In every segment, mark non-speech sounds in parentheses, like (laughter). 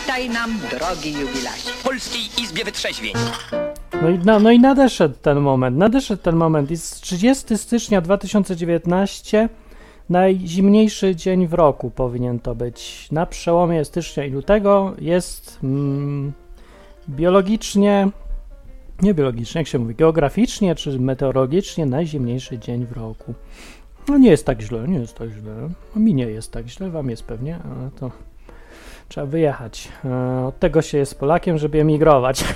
Witaj nam, drogi jubilacie. W Polskiej Izbie Wytrzeźwień. No i, no, no i nadeszedł ten moment, nadeszedł ten moment. Jest 30 stycznia 2019, najzimniejszy dzień w roku powinien to być. Na przełomie stycznia i lutego jest mm, biologicznie, nie biologicznie, jak się mówi, geograficznie czy meteorologicznie najzimniejszy dzień w roku. No nie jest tak źle, nie jest tak źle. No mi nie jest tak źle, wam jest pewnie, ale to trzeba wyjechać. E, Od tego się jest Polakiem, żeby emigrować. (laughs)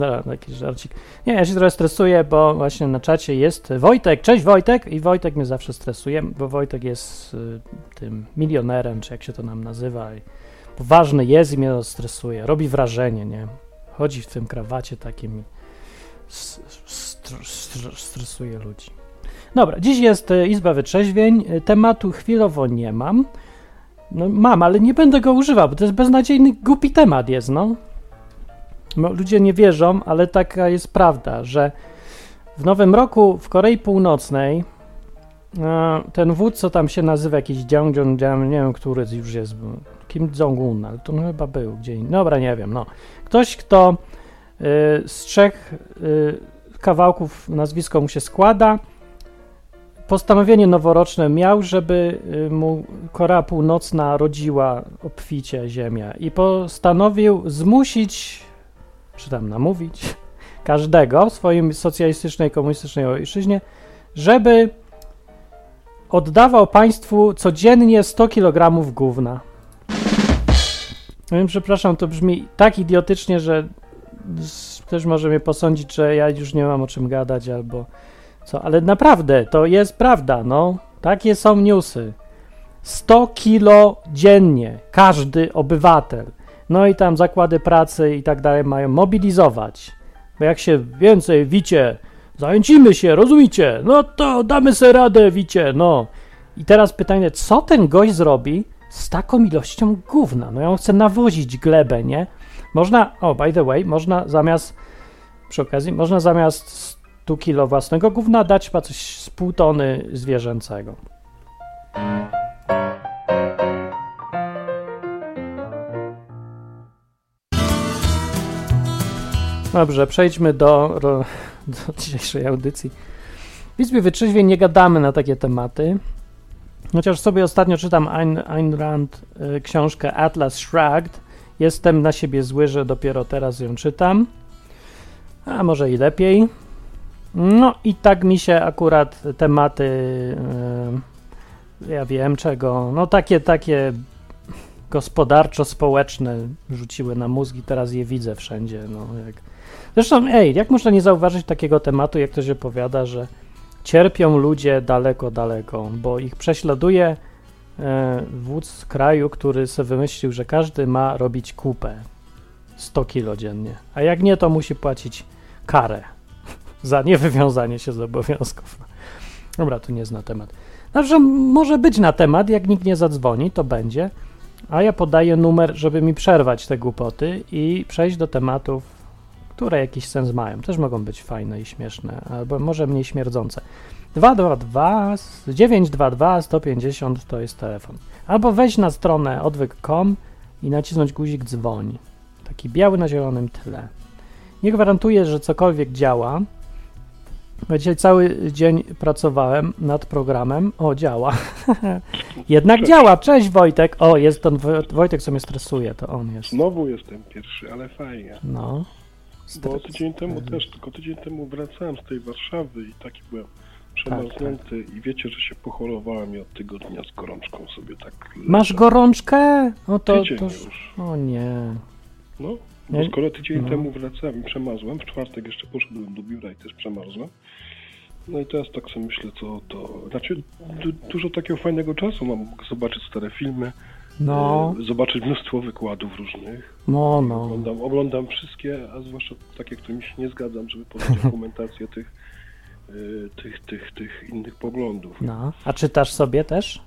Dobra, taki żarcik. Nie, ja się trochę stresuję, bo właśnie na czacie jest Wojtek. Cześć Wojtek! I Wojtek mnie zawsze stresuje, bo Wojtek jest y, tym milionerem, czy jak się to nam nazywa. I poważny jest i mnie stresuje. Robi wrażenie, nie? Chodzi w tym krawacie takim stresuje ludzi. Dobra, dziś jest y, Izba Wytrzeźwień. Tematu chwilowo nie mam. No mam, ale nie będę go używał, bo to jest beznadziejny, głupi temat jest, no. no. Ludzie nie wierzą, ale taka jest prawda, że w Nowym Roku w Korei Północnej e, ten wódz, co tam się nazywa, jakiś Jiang Jong nie wiem, który już jest, Kim Jong-un, ale to chyba był gdzie indziej. Dobra, nie wiem, no. Ktoś, kto y, z trzech y, kawałków nazwisko mu się składa, postanowienie noworoczne miał, żeby y, mu Korea Północna rodziła obficie ziemię i postanowił zmusić, czy tam namówić, (laughs) każdego w swoim socjalistycznej, komunistycznej ojczyźnie, żeby oddawał państwu codziennie 100 kg gówna. No Wiem, przepraszam, to brzmi tak idiotycznie, że ktoś może mnie posądzić, że ja już nie mam o czym gadać albo co, ale naprawdę, to jest prawda, no. Takie są newsy. 100 kilo dziennie każdy obywatel. No i tam zakłady pracy i tak dalej mają mobilizować. Bo jak się więcej wicie, zajęcimy się, rozumiecie? No to damy sobie radę, wicie, no. I teraz pytanie, co ten gość zrobi z taką ilością gówna? No ja on chce nawozić glebę, nie? Można, o, by the way, można zamiast, przy okazji, można zamiast 100 kilo własnego gówna dać chyba coś z pół tony zwierzęcego. Dobrze, przejdźmy do, do dzisiejszej audycji. W Izbie Wytrzeźwień nie gadamy na takie tematy. Chociaż sobie ostatnio czytam Ayn, Ayn Rand y, książkę Atlas Shrugged. Jestem na siebie zły, że dopiero teraz ją czytam. A może i lepiej. No i tak mi się akurat tematy, y, ja wiem czego, no takie, takie gospodarczo-społeczne rzuciły na mózg i teraz je widzę wszędzie. No, jak... Zresztą, ej, jak można nie zauważyć takiego tematu, jak ktoś opowiada, że cierpią ludzie daleko, daleko, bo ich prześladuje e, wódz kraju, który sobie wymyślił, że każdy ma robić kupę 100 kilo dziennie, a jak nie, to musi płacić karę za niewywiązanie się z obowiązków. Dobra, tu nie zna temat. Znaczy, może być na temat, jak nikt nie zadzwoni, to będzie, a ja podaję numer, żeby mi przerwać te głupoty i przejść do tematów, które jakiś sens mają. Też mogą być fajne i śmieszne, albo może mniej śmierdzące. 222 922 150 to jest telefon. Albo wejść na stronę odwyk.com i nacisnąć guzik dzwoń. Taki biały na zielonym tle. Nie gwarantuję, że cokolwiek działa. Bo Dzisiaj cały dzień pracowałem nad programem. O, działa. (laughs) Jednak Cześć. działa. Cześć Wojtek. O, jest ten Wo- Wojtek, co mnie stresuje, to on jest. Znowu jestem pierwszy, ale fajnie. No. Bo Stres- tydzień temu też, tylko tydzień temu wracałem z tej Warszawy i taki byłem przemarznięty i wiecie, że się pochorowałem i od tygodnia z gorączką sobie tak Masz gorączkę? O to, Tydzień to... już. O nie. No, bo skoro tydzień No. temu wracałem i przemarzłem, w czwartek jeszcze poszedłem do biura i też przemarzłem. No i teraz tak sobie myślę, co to... Znaczy, du dużo takiego fajnego czasu mam. Mogę zobaczyć stare filmy, No, e, zobaczyć mnóstwo wykładów różnych. no, no. Oglądam, oglądam wszystkie, a zwłaszcza takie, którymi się nie zgadzam, żeby podać (laughs) argumentację tych, y, tych, tych, tych innych poglądów. No. A czytasz sobie też?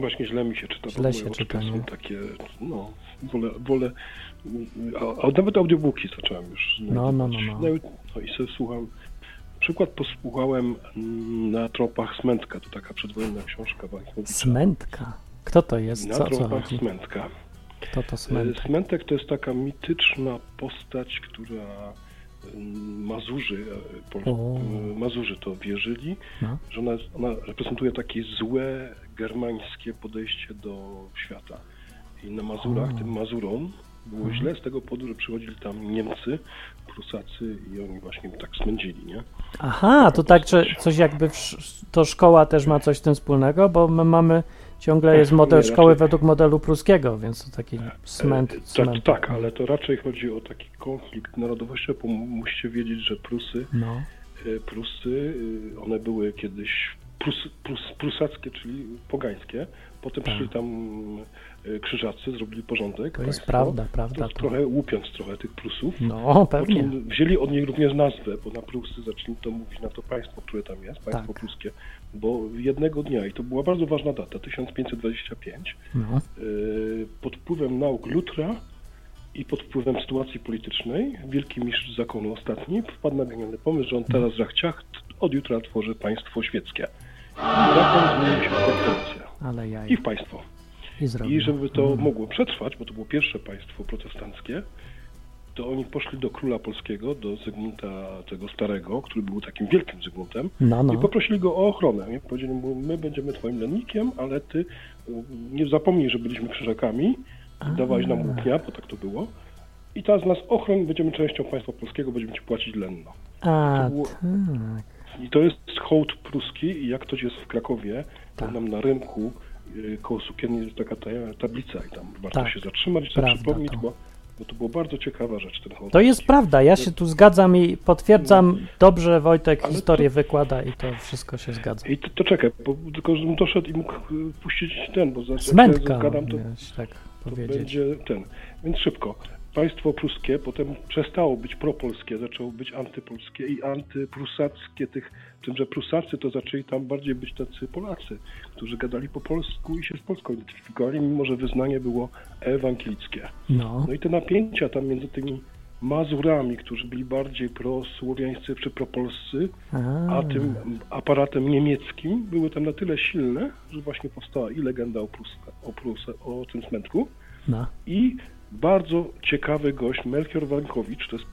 Właśnie źle mi się czyta, Źle się czyta, są nie? takie, no, wolę, wolę a, a nawet audiobooki zacząłem już No, no, no, no. no i sobie słucham, przykład posłuchałem mm, na tropach Smętka, to taka przedwojenna książka. Smętka. Kto to jest? na Co, co tropach chodzi? Smętka. Kto to E, Smentek? Smentek to jest taka mityczna postać, która mm, Mazurzy, e, Pol- O. e, Mazurzy to wierzyli, No. że ona, ona reprezentuje takie złe germańskie podejście do świata. I na Mazurach, O. tym Mazurom, było Mhm. źle z tego powodu, że przychodzili tam Niemcy, Prusacy i oni właśnie tak smędzili, nie? Aha, to tak, że coś jakby to szkoła też ma coś z tym wspólnego, bo my mamy ciągle jest model szkoły według modelu pruskiego, więc to taki cement. E, tak, cement. tak, ale to raczej chodzi o taki konflikt narodowościowy, bo musicie wiedzieć, że Prusy No, E, Prusy, e, one były kiedyś prus, prus, prusackie, czyli pogańskie. Potem Tak. przyszli tam e, krzyżacy, zrobili porządek. to jest prawda, prawda. To To. trochę łupiąc trochę tych Prusów. No, pewnie. wzięli od nich również nazwę, bo na Prusy zaczęli to mówić na to państwo, które tam jest, państwo Tak. pruskie. Bo jednego dnia, i to była bardzo ważna data, 1525, No, e, pod wpływem nauk Lutra i pod wpływem sytuacji politycznej, wielki mistrz zakonu ostatni wpadł na genialny pomysł, że on teraz zachciach od jutra tworzy państwo świeckie. I zakon zmienił się w korporację i w państwo. I zrobił. I żeby to Mhm. mogło przetrwać, bo to było pierwsze państwo protestanckie, to oni poszli do króla polskiego, do Zygmunta tego starego, który był takim wielkim Zygmuntem, No, i no, poprosili go o ochronę. Nie? Powiedzieli mu, my będziemy twoim lennikiem, ale ty y, nie zapomnij, że byliśmy krzyżakami, dawałeś nam łupnia, bo tak to było. I teraz nas ochroń, będziemy częścią państwa polskiego, będziemy ci płacić lenno. a, to było- tak. I to jest hołd pruski i jak ktoś jest w Krakowie, to Tak. nam na rynku koło sukienni jest taka ta, tablica i tam warto Tak. się zatrzymać i sobie przypomnieć, to. bo, bo to była bardzo ciekawa rzecz ten. To jest prawda, ja się tu zgadzam i potwierdzam. Dobrze Wojtek historię wykłada i to wszystko się zgadza. I to, to czekaj, bo, tylko żebym doszedł i mógł y, puścić ten, bo za jak Smętka, się zgadam, to tak to będzie ten. Więc szybko. Państwo pruskie potem przestało być propolskie, zaczęło być antypolskie i antyprusackie. Tych, tym, że Prusacy to zaczęli tam bardziej być tacy Polacy, którzy gadali po polsku i się z Polską identyfikowali, mimo że wyznanie było ewangelickie. No, No i te napięcia tam między tymi Mazurami, którzy byli bardziej prosłowiańscy czy propolscy, a tym aparatem niemieckim były tam na tyle silne, że właśnie powstała i legenda o, Prus, o, Prus, o tym smętku, no. i bardzo ciekawy gość, Melchior Wankowicz, to jest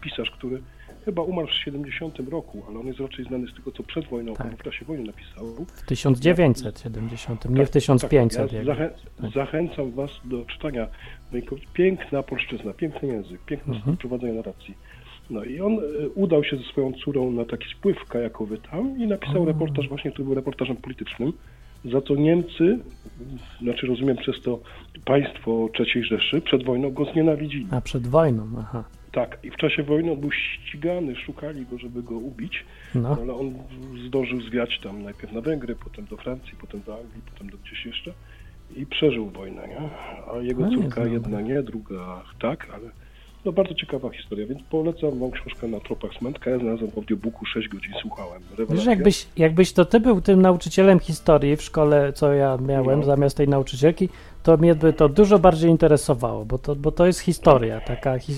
pisarz, który chyba umarł w 70 roku, ale on jest raczej znany z tego, co przed wojną, Tak. tak. w czasie wojny napisał. W 1970, nie w 1500. Tak, ja jak- zachę zachęcam Was do czytania. Piękna polszczyzna, piękny język, piękne Mhm. prowadzenie narracji. No i on e, udał się ze swoją córą na taki spływ kajakowy tam i napisał O. reportaż, właśnie który był reportażem politycznym, za co Niemcy, znaczy rozumiem przez to państwo III Rzeszy, przed wojną go znienawidzili. A przed wojną, aha. Tak, i w czasie wojny on był ścigany, szukali go, żeby go ubić, No, ale on zdążył zwiać tam najpierw na Węgry, potem do Francji, potem do Anglii, potem do gdzieś jeszcze i przeżył wojnę, nie? A jego No, córka jedna nie, druga tak, ale no bardzo ciekawa historia, więc polecam wam książkę na tropach Smętka. Ja znalazłem w audiobooku 6 godzin, słuchałem. Wiesz, Rewelacja. jakbyś, jakbyś to ty był tym nauczycielem historii w szkole, co ja miałem, No. zamiast tej nauczycielki, to mnie by to dużo bardziej interesowało, bo to, bo to jest historia, taka hi,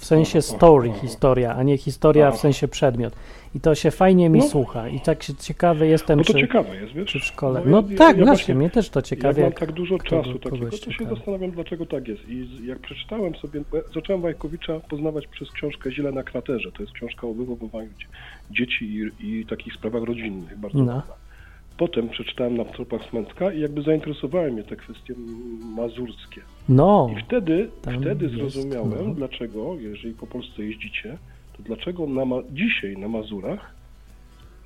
w sensie story historia, a nie historia w Aha. sensie przedmiot. I to się fajnie mi No. słucha i tak się ciekawy jestem, No to czy, ciekawe jest, wiesz? czy w szkole. ja- No ja- tak, ja właśnie, mnie też to Jak ciekawie. mam tak dużo czasu takiego, to się zastanawiam, dlaczego tak jest. I jak przeczytałem sobie, zacząłem Wajkowicza poznawać przez książkę Ziele na kraterze. To jest książka o wychowywaniu dzie- dzieci i, i takich sprawach rodzinnych, bardzo No. Potem przeczytałem na tropach Smęcka i jakby zainteresowały mnie te kwestie mazurskie. No, I wtedy, wtedy jest, zrozumiałem, no. dlaczego, jeżeli po Polsce jeździcie, to dlaczego na dzisiaj na Mazurach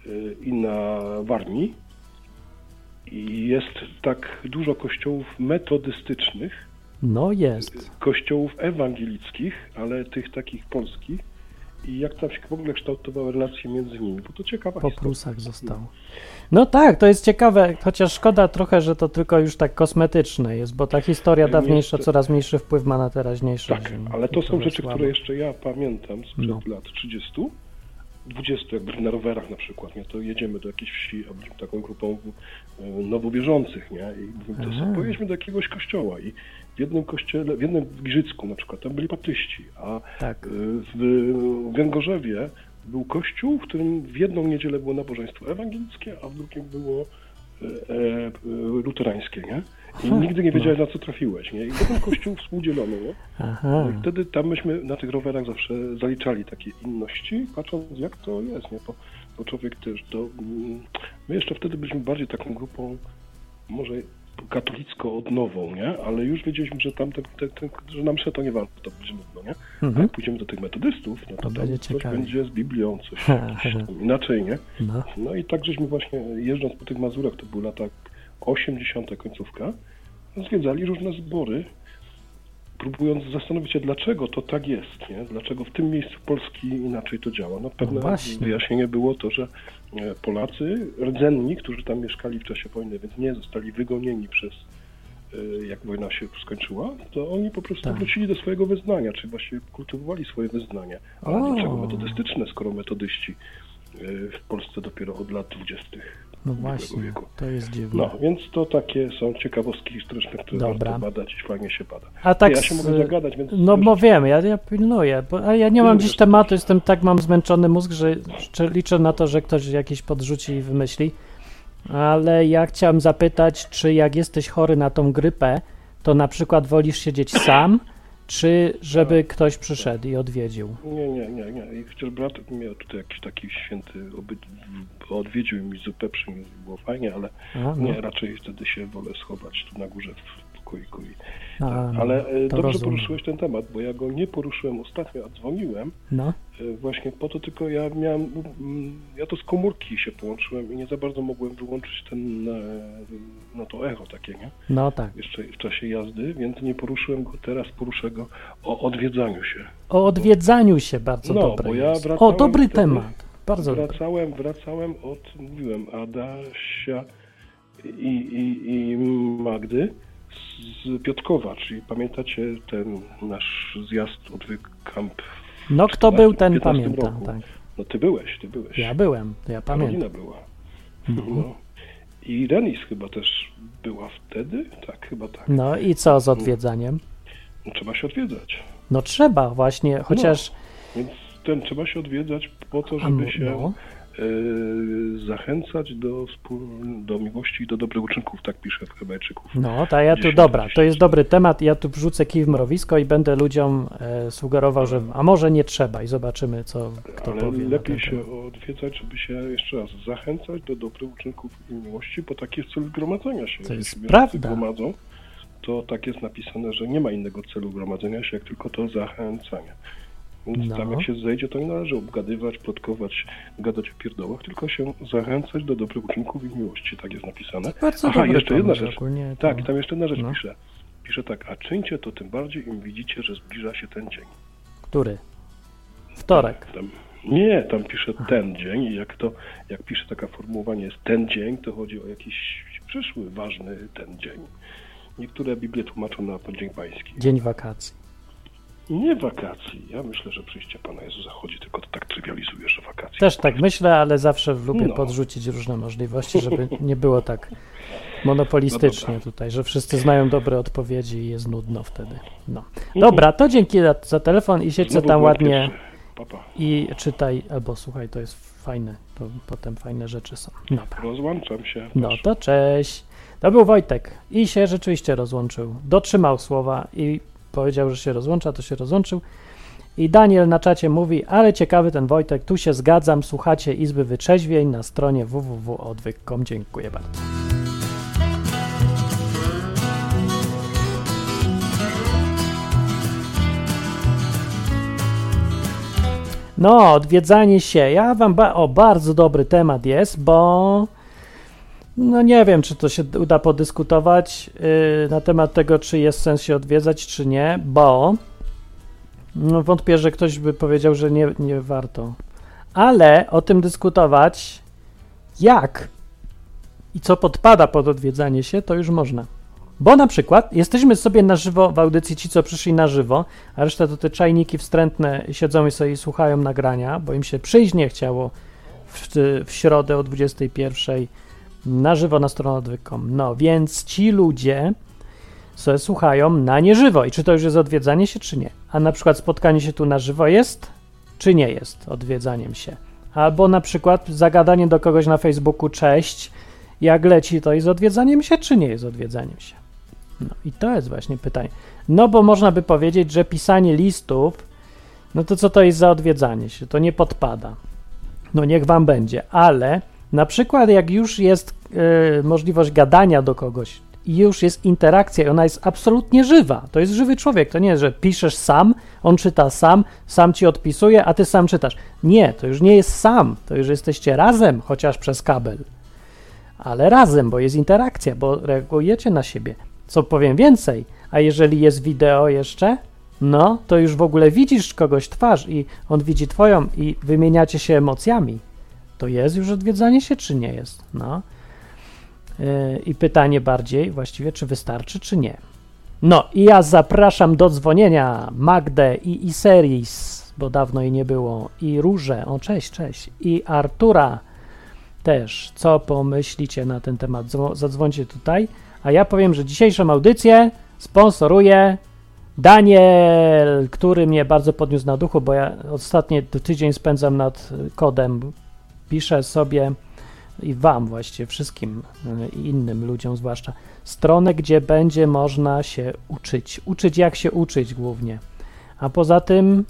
y, i na Warmii jest tak dużo kościołów metodystycznych, no jest. kościołów ewangelickich, ale tych takich polskich i jak tam się w ogóle kształtowały relacje między nimi, bo to ciekawa Po. Prusach zostało. No tak, to jest ciekawe, chociaż szkoda trochę, że to tylko już tak kosmetyczne jest, bo ta historia dawniejsza Niestety- coraz mniejszy wpływ ma na teraźniejsze. Tak, ale to i są rzeczy, słabo. które jeszcze ja pamiętam sprzed No. lat 30, 20, jakby na rowerach na przykład, nie? to jedziemy do jakiejś wsi, a byliśmy taką grupą e, nowowierzących, nie? I mówimy, to sobie pojedźmy do jakiegoś kościoła i w jednym kościele, w jednym w Giżycku na przykład, tam byli baptyści, a Tak, e, w Węgorzewie był kościół, w którym w jedną niedzielę było nabożeństwo ewangelickie, a w drugim było e, e, luterańskie, nie? I nigdy nie wiedziałeś, na co trafiłeś, nie? I potem kościół współdzielony, nie? Aha. No i wtedy tam myśmy na tych rowerach zawsze zaliczali takie inności, patrząc jak to jest, nie? Bo, bo człowiek też to... mm, My jeszcze wtedy byliśmy bardziej taką grupą, może katolicko-odnową, nie? Ale już wiedzieliśmy, że tam ten, ten, ten, że nam się to nie warto, to będzie nudno, nie? Mhm. jak pójdziemy do tych metodystów, no to, To będzie coś ciekawie. będzie z Biblią, coś, inaczej, nie? No. No i tak żeśmy właśnie jeżdżąc po tych Mazurach, to były lata 80. końcówka, zwiedzali różne zbory, próbując zastanowić się, dlaczego to tak jest, nie? Dlaczego w tym miejscu Polski inaczej to działa. No pewne No wyjaśnienie było to, że Polacy, rdzenni, którzy tam mieszkali w czasie wojny, więc nie zostali wygonieni przez e, jak wojna się skończyła, to oni po prostu Tak. wrócili do swojego wyznania, czy właśnie kultywowali swoje wyznanie. Ale dlaczego metodystyczne, skoro metodyści e, w Polsce dopiero od lat 20. No właśnie, wieku. to jest dziwne. No, więc to takie są ciekawostki historyczne, które Dobra. warto badać i fajnie się bada. A tak ja się z- mogę zagadać, więc... No bo wiem, ja, ja pilnuję, bo, a ja nie mam dziś tematu, jestem tak, mam zmęczony mózg, że liczę na to, że ktoś jakiś podrzuci i wymyśli. Ale ja chciałem zapytać, czy jak jesteś chory na tą grypę, to na przykład wolisz siedzieć sam, czy żeby ktoś przyszedł i odwiedził? Nie, nie, nie, nie. I chociaż brat miał tutaj jakiś taki święty obyt, odwiedził mi zupę przyniósł, było fajnie, ale A, no, nie, raczej wtedy się wolę schować tu na górze w pokoiku. I, a, no, ale e, dobrze rozumiem. poruszyłeś ten temat, bo ja go nie poruszyłem ostatnio, a dzwoniłem No, e, właśnie po to, tylko ja miałem, mm, ja to z komórki się połączyłem i nie za bardzo mogłem wyłączyć ten, e, no to echo takie, nie? no tak. jeszcze w czasie jazdy, więc nie poruszyłem go teraz, poruszę go o odwiedzaniu się. O odwiedzaniu się bardzo No, dobre bo ja. O, dobry wtedy- temat. Bardzo. Wracałem, wracałem od, mówiłem, Adasia i, i, i Magdy z Piotrkowa, czyli pamiętacie ten nasz zjazd odwyk camp? w No kto był, ten 15 pamięta. Tak. No ty byłeś, ty byłeś. Ja byłem, ja pamiętam. Karolina była. No. I Renis chyba też była wtedy? Tak, chyba tak. No i co z odwiedzaniem? No, trzeba się odwiedzać. No trzeba właśnie, chociaż Więc ten trzeba się odwiedzać po to, żeby się no. e, zachęcać do, współ, do miłości i do dobrych uczynków, tak pisze w Hebrajczyków. No, to ja tu, 10, dobra, to 10. jest dobry temat. Ja tu wrzucę kij w mrowisko i będę ludziom e, sugerował, że a może nie trzeba i zobaczymy, co kto Ale powie. lepiej się temat. odwiedzać, żeby się jeszcze raz zachęcać do dobrych uczynków i miłości, bo taki jest cel gromadzenia się. To jest Jeśli prawda. gromadzą, to tak jest napisane, że nie ma innego celu gromadzenia się, jak tylko to zachęcanie. Więc No. tam jak się zejdzie, to nie należy obgadywać, plotkować, gadać o pierdołach, tylko się zachęcać do dobrych uczynków i miłości. Tak jest napisane. Bardzo Aha, jeszcze jedna rzecz. ogólnie to- Tak, tam jeszcze jedna rzecz no. pisze. Pisze tak, a czyńcie to tym bardziej, im widzicie, że zbliża się ten dzień. Który? Wtorek. Tam, nie, tam pisze ten dzień i jak to, jak pisze taka formułowanie jest ten dzień, to chodzi o jakiś przyszły, ważny ten dzień. Niektóre Biblie tłumaczą na Dzień Pański. Dzień wakacji. Nie wakacji. Ja myślę, że przyjście Pana Jezusa chodzi, tylko to tak trywializuje, że wakacje. Też tak myślę, ale zawsze lubię No. podrzucić różne możliwości, żeby (laughs) nie było tak monopolistycznie No tutaj, że wszyscy znają dobre odpowiedzi i jest nudno wtedy. No. Mhm. Dobra, to dzięki za, telefon i siedź se Znowu tam ładnie i czytaj, albo słuchaj, to jest fajne, to potem fajne rzeczy są. Dobra. Rozłączam się. No to cześć. To był Wojtek i się rzeczywiście rozłączył. Dotrzymał słowa i powiedział, że się rozłącza, to się rozłączył. I Daniel na czacie mówi, ale ciekawy ten Wojtek, tu się zgadzam, słuchacie Izby Wyczeźwień na stronie www.odwyk.com. Dziękuję bardzo. No, odwiedzanie się. Ja wam. Ba- o, bardzo dobry temat jest, bo. No nie wiem, czy to się uda podyskutować yy, na temat tego, czy jest sens się odwiedzać, czy nie, bo. No, wątpię, że ktoś by powiedział, że nie, nie warto. Ale o tym dyskutować, jak i co podpada pod odwiedzanie się, to już można. Bo na przykład jesteśmy sobie na żywo w audycji, ci co przyszli na żywo, a reszta to te czajniki wstrętne siedzą i sobie słuchają nagrania, bo im się przyjść nie chciało w, w środę o 21 na żywo na stronę odwykom. No więc ci ludzie sobie słuchają na nieżywo i czy to już jest odwiedzanie się, czy nie. A na przykład spotkanie się tu na żywo jest, czy nie jest odwiedzaniem się. Albo na przykład zagadanie do kogoś na Facebooku cześć, jak leci, to jest odwiedzaniem się, czy nie jest odwiedzaniem się. No i to jest właśnie pytanie. No bo można by powiedzieć, że pisanie listów, no to co to jest za odwiedzanie się? To nie podpada. No niech wam będzie, ale na przykład jak już jest y, możliwość gadania do kogoś i już jest interakcja i ona jest absolutnie żywa, to jest żywy człowiek, to nie jest, że piszesz sam, on czyta sam, sam ci odpisuje, a ty sam czytasz. Nie, to już nie jest sam, to już jesteście razem, chociaż przez kabel. Ale razem, bo jest interakcja, bo reagujecie na siebie. Co powiem więcej, a jeżeli jest wideo jeszcze, no to już w ogóle widzisz kogoś twarz i on widzi twoją i wymieniacie się emocjami. To jest już odwiedzanie się, czy nie jest? No. Yy, I pytanie bardziej właściwie, czy wystarczy, czy nie. No i ja zapraszam do dzwonienia Magdę i Iseris, bo dawno jej nie było, i Różę, o cześć, cześć, i Artura też. Co pomyślicie na ten temat? Dzwo- Zadzwońcie tutaj, a ja powiem, że dzisiejszą audycję sponsoruje Daniel, który mnie bardzo podniósł na duchu, bo ja ostatni tydzień spędzam nad kodem. Piszę sobie i wam właściwie, wszystkim y, i innym ludziom zwłaszcza, stronę, gdzie będzie można się uczyć. Uczyć, jak się uczyć głównie. A poza tym,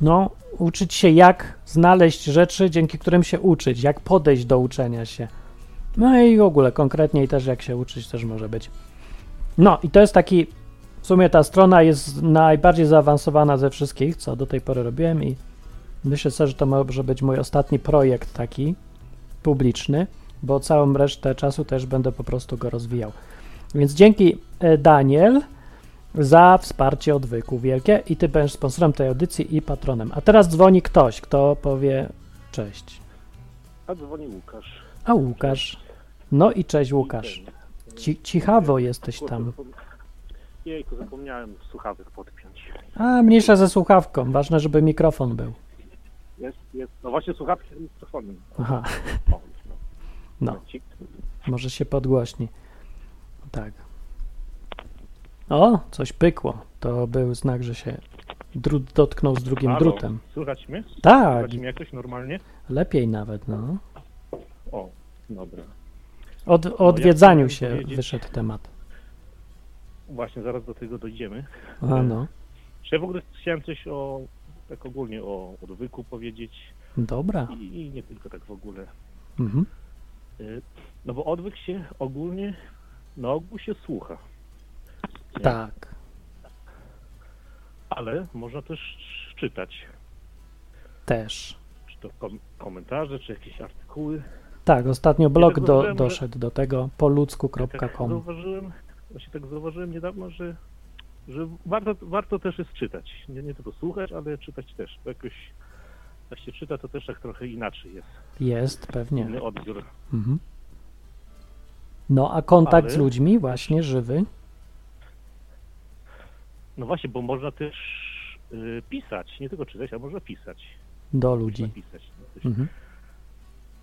no, uczyć się, jak znaleźć rzeczy, dzięki którym się uczyć, jak podejść do uczenia się. No i w ogóle konkretniej też, jak się uczyć, też może być. No i to jest taki, w sumie ta strona jest najbardziej zaawansowana ze wszystkich, co do tej pory robiłem i myślę sobie, że to może być mój ostatni projekt taki publiczny, bo całą resztę czasu też będę po prostu go rozwijał. Więc dzięki e, Daniel za wsparcie odwyku wielkie i ty będziesz sponsorem tej audycji i patronem. A teraz dzwoni ktoś, kto powie cześć. A dzwoni Łukasz. A Łukasz. No i cześć Łukasz. Ci, cichawo jesteś tam. Jejku, zapomniałem słuchawek podpiąć. A, mniejsza ze słuchawką. Ważne, żeby mikrofon był. Jest, jest. No właśnie słuchawki z mikrofonem. Aha, O, no. no, może się podgłośni. Tak. O, coś pykło. To był znak, że się drut dotknął z drugim Halo, drutem. Słychać mnie? Tak, Słychać mnie jakoś normalnie? lepiej nawet, no. O, dobra. Od, o odwiedzaniu chciałem się powiedzieć- wyszedł temat. Właśnie zaraz do tego dojdziemy. A no, Czy ja w ogóle chciałem coś o, tak ogólnie o odwyku powiedzieć dobra. i, i nie tylko tak w ogóle. Mhm. Y, No bo odwyk się ogólnie, na ogół się słucha. Nie? Tak. Ale można też czytać. Też. Czy to kom- komentarze, czy jakieś artykuły. Tak, ostatnio blog tak do, doszedł do tego Tak poludzku.com. zauważyłem, właśnie tak zauważyłem niedawno, że, że warto, warto też jest czytać. Nie, nie tylko słuchać, ale czytać też. Bo jakoś jak się czyta, to też tak trochę inaczej jest. Jest, pewnie. Inny odbiór. Mhm. No, a kontakt Ale- z ludźmi, właśnie żywy, No właśnie, bo można też y, pisać, nie tylko czytać, a można pisać. do Można ludzi. pisać no. Mhm.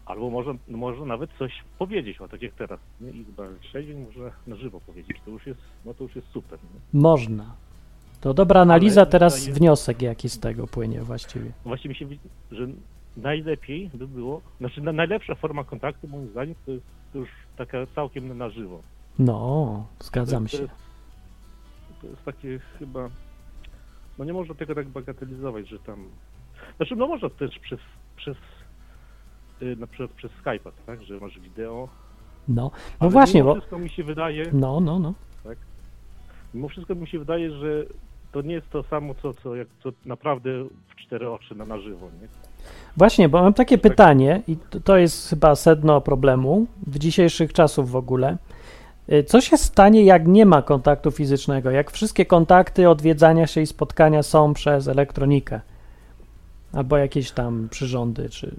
Albo można, no, można nawet coś powiedzieć, o tak jak teraz. Nie? I chyba trzeźwień można na żywo powiedzieć. To już jest, no to już jest super. Nie? Można. To dobra analiza, Ale teraz tutaj- wniosek jaki z tego płynie właściwie. Właśnie mi się że najlepiej by było, znaczy na, najlepsza forma kontaktu moim zdaniem to jest już taka całkiem na żywo. No, zgadzam to, się. Jest, to jest takie chyba, no nie można tego tak bagatelizować, że tam, znaczy no można też przez, przez na przykład przez Skype'a, tak, że masz wideo. No, no właśnie, bo... wszystko mi się wydaje, No, no, no. mimo wszystko mi się wydaje, że to nie jest to samo, co, co, jak, co naprawdę w cztery oczy na, na żywo, nie? Właśnie, bo mam takie Tak. pytanie i to- to jest chyba sedno problemu w dzisiejszych czasów w ogóle. Y, Co się stanie, jak nie ma kontaktu fizycznego? Jak wszystkie kontakty, odwiedzania się i spotkania są przez elektronikę? Albo jakieś tam przyrządy, czy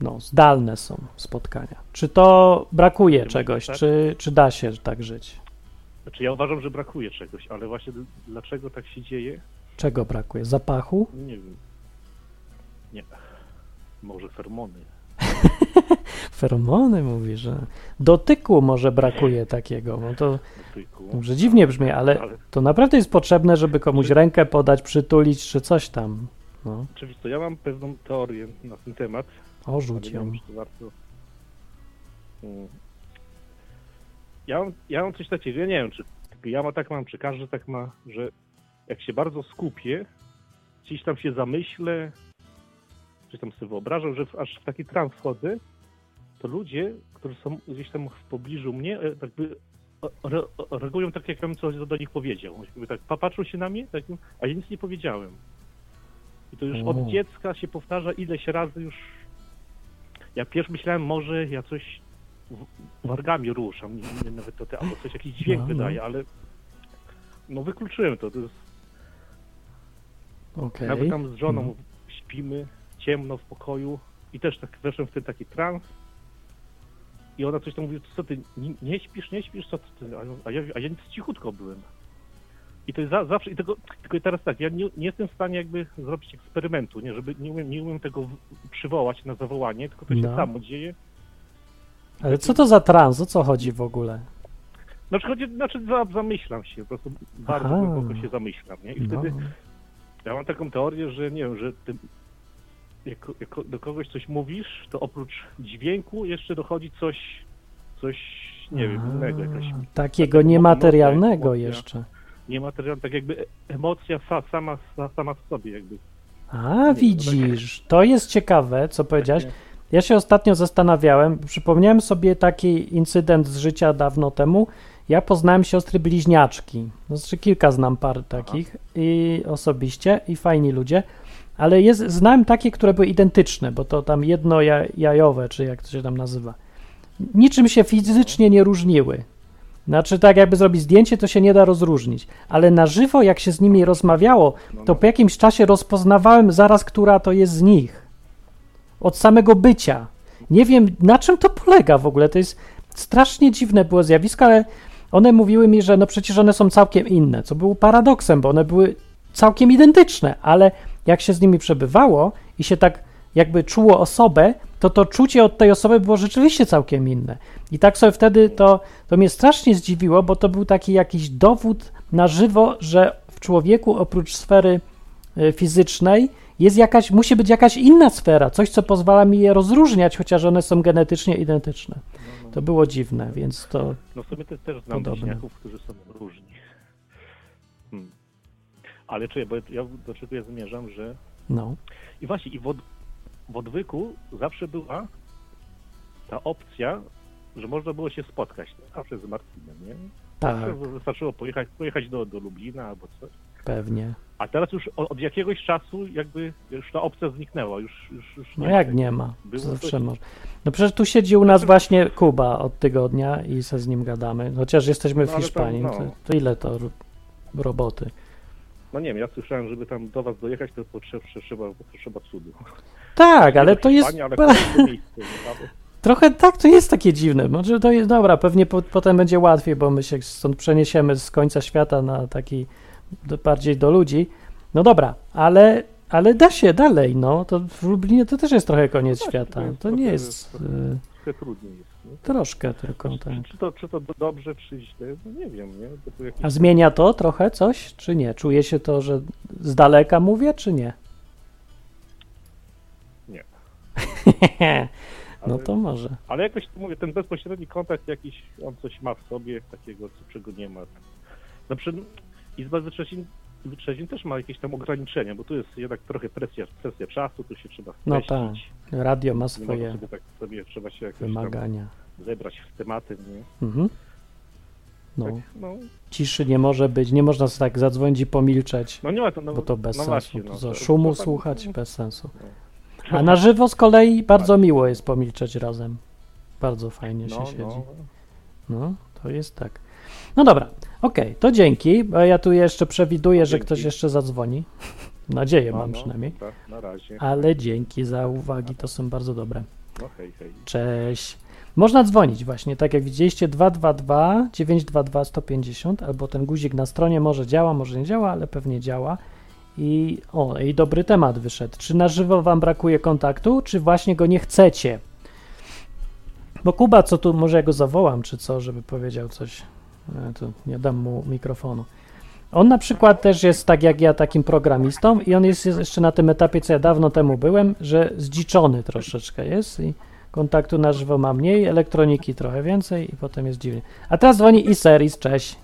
no, zdalne są spotkania. Czy to brakuje czegoś, tak. czy, czy da się tak żyć? Znaczy ja uważam, że brakuje czegoś, ale właśnie dlaczego tak się dzieje, Czego brakuje? Zapachu? nie wiem. Nie. Może fermony. (laughs) Feromony mówi, że dotyku może brakuje takiego, no to Dotyku. może dziwnie brzmi, ale to naprawdę jest potrzebne, żeby komuś rękę podać, przytulić czy coś tam. No, Oczywiście, ja mam pewną teorię na ten temat, o, rzuć ją. warto. Mm. Ja mam, ja mam coś takiego, ja nie wiem, czy ja ma tak mam, czy każdy tak ma, że jak się bardzo skupię, gdzieś tam się zamyślę, gdzieś tam sobie wyobrażam, że w- aż w taki trans wchodzę, to ludzie, którzy są gdzieś tam w pobliżu mnie, e, jakby o- re, reagują tak, jakbym coś do nich powiedział. Jakby tak patrzą się na mnie, tak, a ja nic nie powiedziałem. I to już od dziecka się powtarza ileś razy już. Ja pierwszy myślałem, może ja coś wargami ruszam, nie, nie, nawet to te, albo coś, jakiś dźwięk No, no. wydaje, ale no wykluczyłem to. to jest, Okej. Nawet tam z żoną Mhm. śpimy, ciemno w pokoju i też tak weszłem w ten taki trans. I ona coś tam mówi, co ty, nie, nie śpisz, nie śpisz, co ty, a ja, a ja nic cichutko byłem. I to jest za, zawsze, i tego, tylko teraz tak, ja nie, nie jestem w stanie jakby zrobić eksperymentu, nie, żeby, nie umiem, nie umiem tego w- przywołać na zawołanie, tylko to się No. samo dzieje. Ale co to za trans? O co chodzi w ogóle? Na przykład, znaczy za, zamyślam się, po prostu bardzo Aha. głęboko się zamyślam, nie? I No. wtedy Ja mam taką teorię, że nie wiem, że ty, jak, jak do kogoś coś mówisz, to oprócz dźwięku jeszcze dochodzi coś, coś, nie wiem, innego, jakaś Takiego niematerialnego jeszcze. Niematerialna, tak jakby emocja sa, sama, sa, sama w sobie jakby. A, widzisz, to jest ciekawe, co powiedziałeś. Takie- Ja się ostatnio zastanawiałem, przypomniałem sobie taki incydent z życia dawno temu. Ja poznałem siostry bliźniaczki. Znaczy kilka znam par takich i osobiście i fajni ludzie, ale jest, znałem takie, które były identyczne, bo to tam jedno ja- jajowe, czy jak to się tam nazywa. Niczym się fizycznie nie różniły. Znaczy tak jakby zrobić zdjęcie, to się nie da rozróżnić, ale na żywo jak się z nimi rozmawiało, to po jakimś czasie rozpoznawałem zaraz, która to jest z nich. Od samego bycia. Nie wiem, na czym to polega w ogóle. To jest strasznie dziwne było zjawisko, ale one mówiły mi, że no przecież one są całkiem inne, co było paradoksem, bo one były całkiem identyczne, ale jak się z nimi przebywało i się tak jakby czuło osobę, to to czucie od tej osoby było rzeczywiście całkiem inne. I tak sobie wtedy to, to mnie strasznie zdziwiło, bo to był taki jakiś dowód na żywo, że w człowieku oprócz sfery y, fizycznej jest jakaś, musi być jakaś inna sfera, coś, co pozwala mi je rozróżniać, chociaż one są genetycznie identyczne. To było dziwne, więc to No w sumie też, też znam bliźniaków, którzy są różni. Hmm. Ale czuję, bo ja do czego ja zmierzam, że no. I właśnie, i w, w odwyku zawsze była ta opcja, że można było się spotkać. Zawsze z Marcinem, nie? Tak, Zawsze Wystarczyło pojechać, pojechać do, do Lublina albo coś. pewnie. A teraz już od, jakiegoś czasu jakby już ta opcja zniknęła. Już, już, już No jak nie ma? Było Zawsze coś- może. No przecież tu siedzi u nas właśnie Kuba od tygodnia i se z nim gadamy. Chociaż jesteśmy w No tam, Hiszpanii, no. to, to ile to ro- roboty? No nie wiem, ja słyszałem, żeby tam do was dojechać, to potrzeba, trzeba, potrzeba cudu. Tak, ale to jest... Hiszpanii, Ale. (laughs) Trochę tak, to jest takie dziwne. Może to jest dobra, pewnie po, potem będzie łatwiej, bo my się stąd przeniesiemy z końca świata na taki do, bardziej do ludzi. No dobra, ale, ale da się dalej, no. To w Lublinie to też jest trochę koniec No tak, świata. to jest To nie trochę- jest trochę- y, Trochę trudniej jest. Nie? troszkę tylko tak. Czy, czy, to, czy to do- dobrze, czy źle? No nie wiem, nie? Jakiś... A zmienia to trochę coś, czy nie? Czuje się to, że z daleka mówię, czy nie? (laughs) No to może. Ale jakoś, mówię, ten bezpośredni kontakt jakiś, on coś ma w sobie, takiego, co- czego nie ma. Na przykład Izba Wytrzeźwień, wytrzeźwień też ma jakieś tam ograniczenia, bo tu jest jednak trochę presja, presja czasu, tu się trzeba No streścić. Radio ma Nie można swoje sobie tak sobie, trzeba się jakoś wymagania. zebrać w tematy, nie? Mhm. No, Tak, no, ciszy nie może być, nie można sobie tak zadzwonić i pomilczeć. no nie ma to, no, Bo to bez no sensu. Właśnie, to no, to- szumu to tak- słuchać bez sensu. No. A na żywo z kolei bardzo miło jest pomilczeć razem. Bardzo fajnie się No, siedzi. no, No, to jest tak. No dobra, okej, to dzięki. Bo ja tu jeszcze przewiduję, że ktoś jeszcze zadzwoni. (laughs) Nadzieję no, mam no, przynajmniej. dobra, na razie. Ale dzięki za uwagi, to są bardzo dobre. No hej, hej. Cześć. Można dzwonić właśnie, tak jak widzieliście, 222 922 150, albo ten guzik na stronie może działa, może nie działa, ale pewnie działa. I o, i dobry temat wyszedł. Czy na żywo wam brakuje kontaktu, czy właśnie go nie chcecie? Bo Kuba, co tu, może ja go zawołam, czy co, żeby powiedział coś. E, to nie dam mu mikrofonu. On na przykład też jest tak jak ja takim programistą i on jest jeszcze na tym etapie, co ja dawno temu byłem, że zdziczony troszeczkę jest i kontaktu na żywo ma mniej, elektroniki trochę więcej i potem jest dziwnie. A teraz dzwoni Iseris, cześć.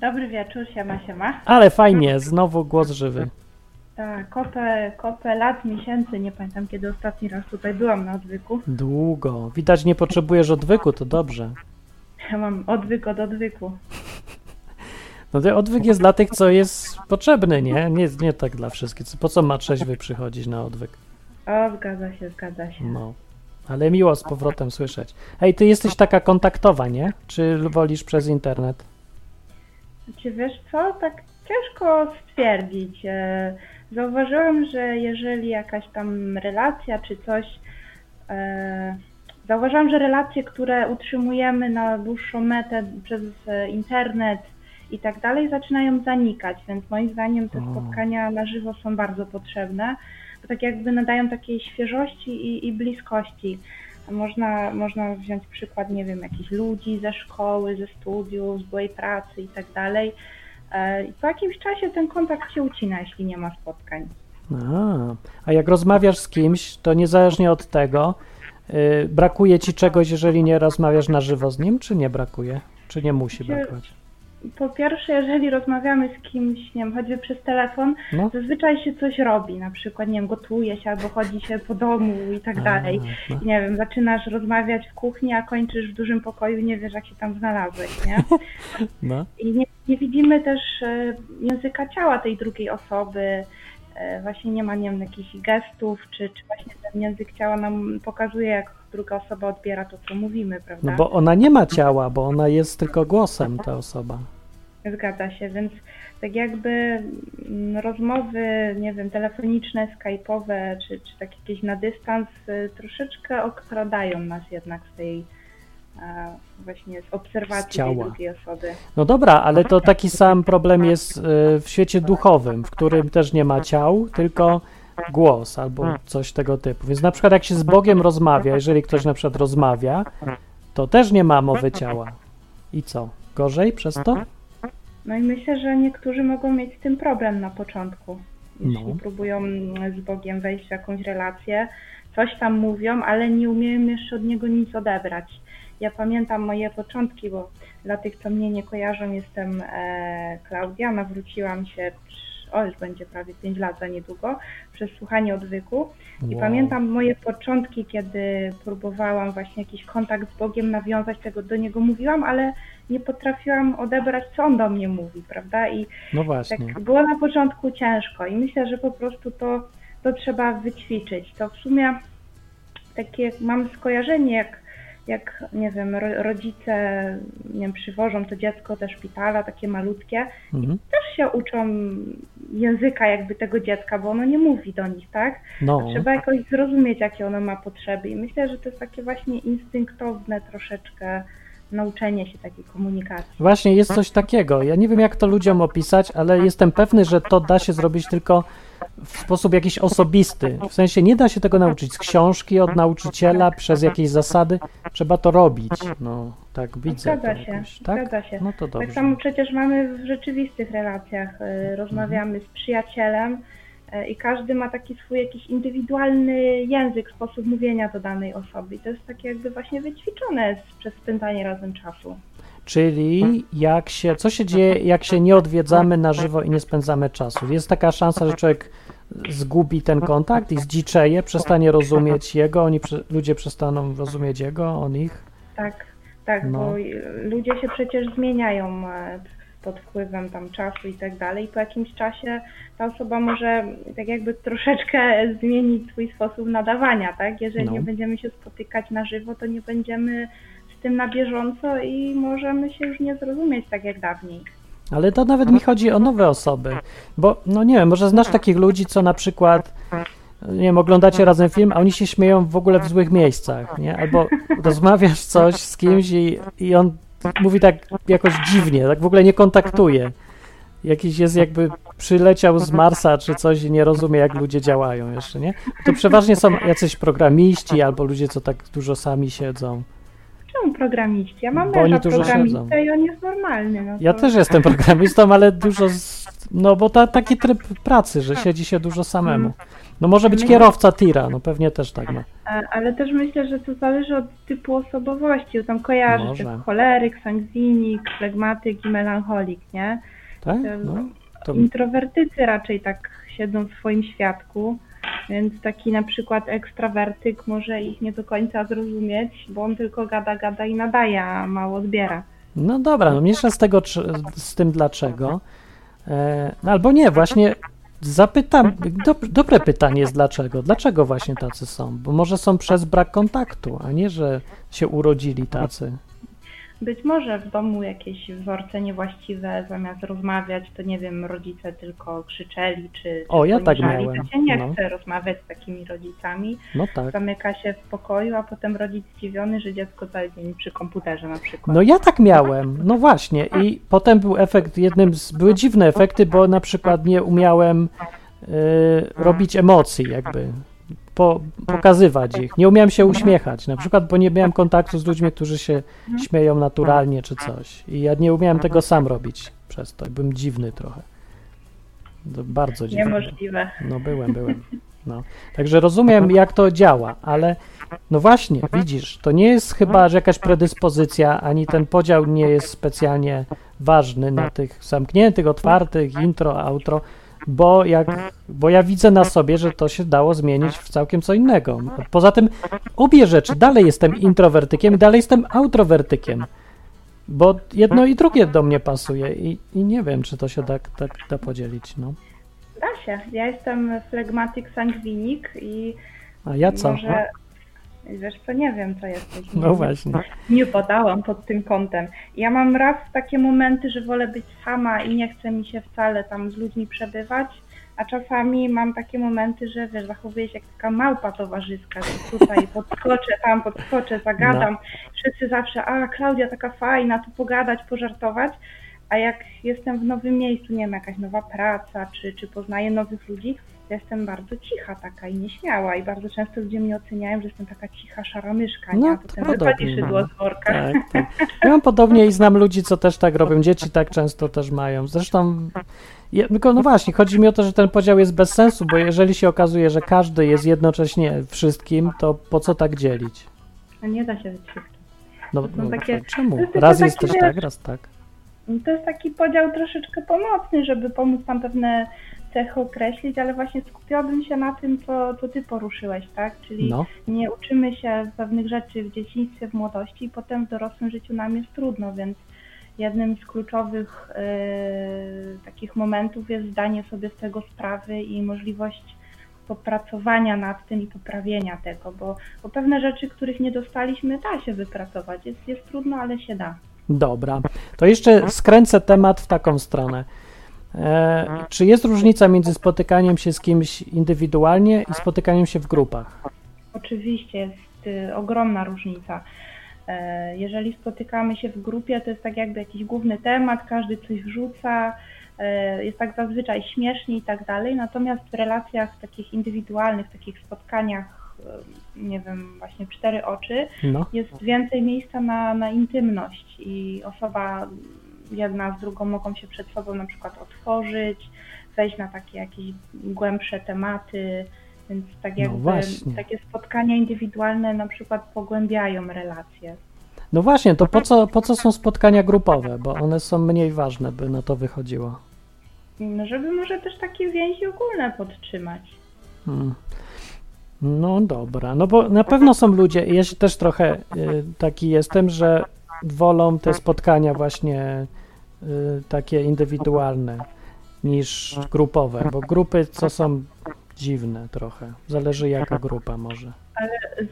Dobry wieczór, siema, siema. Ale fajnie, znowu głos żywy. Tak, kopę, kopę lat, miesięcy, nie pamiętam kiedy ostatni raz tutaj byłam na odwyku. Długo. Widać, nie potrzebujesz odwyku, to dobrze. Ja mam odwyk od odwyku. No ten odwyk jest dla tych, co jest potrzebny, nie? Nie, nie tak dla wszystkich. Po co ma trzeźwy przychodzić na odwyk? O, zgadza się, zgadza się. No. Ale miło z powrotem słyszeć. Hej, ty jesteś taka kontaktowa, nie? Czy wolisz przez internet? Czy wiesz co, tak ciężko stwierdzić. Zauważyłam, że jeżeli jakaś tam relacja czy coś, e, zauważyłam, że relacje, które utrzymujemy na dłuższą metę przez e, internet i tak dalej, zaczynają zanikać, więc moim zdaniem te spotkania na żywo są bardzo potrzebne, bo tak jakby nadają takiej świeżości i, i bliskości. Można, można wziąć przykład, nie wiem, jakichś ludzi ze szkoły, ze studiów, z byłej pracy i tak dalej. E, I po jakimś czasie ten kontakt się ucina, jeśli nie ma spotkań. A, a jak rozmawiasz z kimś, to niezależnie od tego, y, brakuje ci czegoś, jeżeli nie rozmawiasz na żywo z nim, czy nie brakuje? Czy nie musi brakować? Po pierwsze, jeżeli rozmawiamy z kimś, nie wiem, choćby przez telefon, No. zazwyczaj się coś robi, na przykład, nie wiem, gotuje się albo chodzi się po domu i tak dalej. No. I Nie wiem, zaczynasz rozmawiać w kuchni, a kończysz w dużym pokoju i nie wiesz, jak się tam znalazłeś, nie? (laughs) No. I nie, nie widzimy też e, języka ciała tej drugiej osoby, właśnie nie ma, nie wiem, jakichś gestów, czy, czy właśnie ten język ciała nam pokazuje, jak druga osoba odbiera to, co mówimy, prawda? no bo ona nie ma ciała, bo ona jest tylko głosem, ta osoba. Zgadza się, więc tak jakby mm, rozmowy, nie wiem, telefoniczne, skype'owe, czy, czy tak jakieś na dystans y, troszeczkę okradają nas jednak z tej e, właśnie z Z obserwacji ciała. tej drugiej osoby. No dobra, ale to taki sam problem jest y, w świecie duchowym, w którym też nie ma ciał, tylko głos albo coś tego typu. Więc na przykład jak się z Bogiem rozmawia, jeżeli ktoś na przykład rozmawia, to też nie ma mowy ciała. I co? Gorzej przez to? No i myślę, że niektórzy mogą mieć z tym problem na początku, jeśli No. próbują z Bogiem wejść w jakąś relację, coś tam mówią, ale nie umieją jeszcze od niego nic odebrać. Ja pamiętam moje początki, bo dla tych, co mnie nie kojarzą, jestem e, Klaudia, nawróciłam się, o już będzie prawie 5 lat za niedługo, przez słuchanie odwyku. I Wow. pamiętam moje początki, kiedy próbowałam właśnie jakiś kontakt z Bogiem nawiązać, tego do niego mówiłam, ale nie potrafiłam odebrać, co on do mnie mówi, prawda? I No właśnie. tak było na początku ciężko i myślę, że po prostu to, to trzeba wyćwiczyć. To w sumie takie mam skojarzenie, jak, jak nie wiem, ro, rodzice nie wiem, przywożą to dziecko do szpitala, takie malutkie, Mhm. też się uczą języka jakby tego dziecka, bo ono nie mówi do nich, tak? No. Trzeba jakoś zrozumieć, jakie ono ma potrzeby i myślę, że to jest takie właśnie instynktowne troszeczkę nauczenie się takiej komunikacji. Właśnie jest coś takiego. Ja nie wiem, jak to ludziom opisać, ale jestem pewny, że to da się zrobić tylko w sposób jakiś osobisty. W sensie nie da się tego nauczyć z książki, od nauczyciela, przez jakieś zasady. Trzeba to robić. No, tak widzę. Zgadza się, jakoś. Tak? zgadza się. No to Tak dobrze. samo przecież mamy w rzeczywistych relacjach. y, Rozmawiamy z przyjacielem i każdy ma taki swój jakiś indywidualny język, sposób mówienia do danej osoby. I to jest takie jakby właśnie wyćwiczone przez spędzanie razem czasu. Czyli jak się, co się dzieje, jak się nie odwiedzamy na żywo i nie spędzamy czasu? Jest taka szansa, że człowiek zgubi ten kontakt i zdziczeje, przestanie rozumieć jego, oni, ludzie przestaną rozumieć jego, on ich. Tak, tak, No. bo ludzie się przecież zmieniają e, pod wpływem tam czasu i tak dalej. Po jakimś czasie ta osoba może tak jakby troszeczkę (laughs) zmienić swój sposób nadawania, tak? Jeżeli No. nie będziemy się spotykać na żywo, to nie będziemy z tym na bieżąco i możemy się już nie zrozumieć tak jak dawniej. Ale to nawet mi chodzi o nowe osoby, bo no nie wiem, może znasz takich ludzi, co na przykład nie wiem, oglądacie razem film, a oni się śmieją w ogóle w złych miejscach, nie? Albo rozmawiasz coś z kimś i, i on mówi tak jakoś dziwnie, tak w ogóle nie kontaktuje. Jakiś jest jakby przyleciał z Marsa czy coś i nie rozumie, jak ludzie działają jeszcze, nie? To przeważnie są jacyś programiści albo ludzie, co tak dużo sami siedzą. Czemu programiści? Ja mam męża programistę siedzą. i on jest normalny. No Ja to... też jestem programistą, ale dużo z, No bo ta, taki tryb pracy, że siedzi się dużo samemu. No może być kierowca tira, no pewnie też tak ma. A- Ale też myślę, że to zależy od typu osobowości. bo Tam kojarzy Może. choleryk, sangwinik, flegmatyk i melancholik, nie? Tak? No, to, Introwertycy raczej tak siedzą w swoim świadku, więc taki na przykład ekstrawertyk może ich nie do końca zrozumieć, bo on tylko gada, gada i nadaje, a mało odbiera. no dobra, no mniejsza z tego, z tym dlaczego. E, no albo nie, właśnie zapytam, dob, dobre pytanie jest dlaczego. Dlaczego właśnie tacy są? Bo może są przez brak kontaktu, a nie, że się urodzili tacy. Być może w domu jakieś wzorce niewłaściwe, zamiast rozmawiać, to nie wiem, rodzice tylko krzyczeli, czy O, ja tak miałem, To się nie no. chce rozmawiać z takimi rodzicami. No tak. Zamyka się w pokoju, a potem rodzic zdziwiony, że dziecko cały dzień przy komputerze na przykład. No ja tak miałem, no właśnie. I potem był efekt, jednym z, były dziwne efekty, bo na przykład nie umiałem y, robić emocji, jakby po, pokazywać ich. Nie umiałem się uśmiechać, na przykład, bo nie miałem kontaktu z ludźmi, którzy się śmieją naturalnie czy coś. I ja nie umiałem tego sam robić przez to. Byłem dziwny trochę. To bardzo dziwny. Niemożliwe. No byłem, byłem. No. Także rozumiem, jak to działa, ale no właśnie, widzisz, to nie jest chyba że jakaś predyspozycja, ani ten podział nie jest specjalnie ważny na tych zamkniętych, otwartych, intro, outro, bo, jak, bo ja widzę na sobie, że to się dało zmienić w całkiem co innego. Poza tym obie rzeczy, dalej jestem introwertykiem, dalej jestem outrowertykiem, bo jedno i drugie do mnie pasuje i, i nie wiem, czy to się da, tak da podzielić, no. Da się. Ja jestem flegmatyk sangwinik i A ja co? może... Wiesz co, nie wiem, co jesteś. No Nie- właśnie. Nie badałam pod tym kątem. Ja mam raz takie momenty, że wolę być sama i nie chce mi się wcale tam z ludźmi przebywać, a czasami mam takie momenty, że wiesz, zachowuję się jak taka małpa towarzyska, że tutaj (laughs) podskoczę, tam podskoczę, zagadam. Wszyscy zawsze, a Klaudia taka fajna, tu pogadać, pożartować. A jak jestem w nowym miejscu, nie wiem, jakaś nowa praca, czy, czy poznaję nowych ludzi, to jestem bardzo cicha taka i nieśmiała i bardzo często ludzie mnie oceniają, że jestem taka cicha, szara myszka, No, nie? A to potem wychodzi szydło no. z worka. Tak, tak. Ja mam podobnie i znam ludzi, co też tak robią. Dzieci tak często też mają. Zresztą, ja, tylko no właśnie, chodzi mi o to, że ten podział jest bez sensu, bo jeżeli się okazuje, że każdy jest jednocześnie wszystkim, to po co tak dzielić? A nie da się być wszystkim. No, no takie- czemu? jest Raz takie, jesteś tak, raz tak. To jest taki podział troszeczkę pomocny, żeby pomóc tam pewne cechy określić, ale właśnie skupiłabym się na tym, co, co ty poruszyłeś, tak? Czyli No, nie uczymy się pewnych rzeczy w dzieciństwie, w młodości i potem w dorosłym życiu nam jest trudno, więc jednym z kluczowych e, takich momentów jest zdanie sobie z tego sprawy i możliwość popracowania nad tym i poprawienia tego, bo, bo pewne rzeczy, których nie dostaliśmy, da się wypracować. Jest, jest trudno, ale się da. dobra. To jeszcze skręcę temat w taką stronę. E, czy jest różnica między spotykaniem się z kimś indywidualnie i spotykaniem się w grupach? Oczywiście jest y, ogromna różnica. E, Jeżeli spotykamy się w grupie, to jest tak jakby jakiś główny temat, każdy coś wrzuca, e, jest tak zazwyczaj śmiesznie i tak dalej, natomiast w relacjach takich indywidualnych, takich spotkaniach, nie wiem, właśnie cztery oczy, No, jest więcej miejsca na, na intymność i osoba jedna z drugą mogą się przed sobą na przykład otworzyć, wejść na takie jakieś głębsze tematy, więc tak jakby właśnie. takie spotkania indywidualne na przykład pogłębiają relacje. no właśnie, to po co, po co są spotkania grupowe? Bo one są mniej ważne, by na to wychodziło. No, żeby może też takie więzi ogólne podtrzymać. Hmm. No dobra, no bo na pewno są ludzie, ja też trochę y, taki jestem, że wolą te spotkania właśnie takie indywidualne niż grupowe, bo grupy co są dziwne trochę. Zależy jaka grupa może.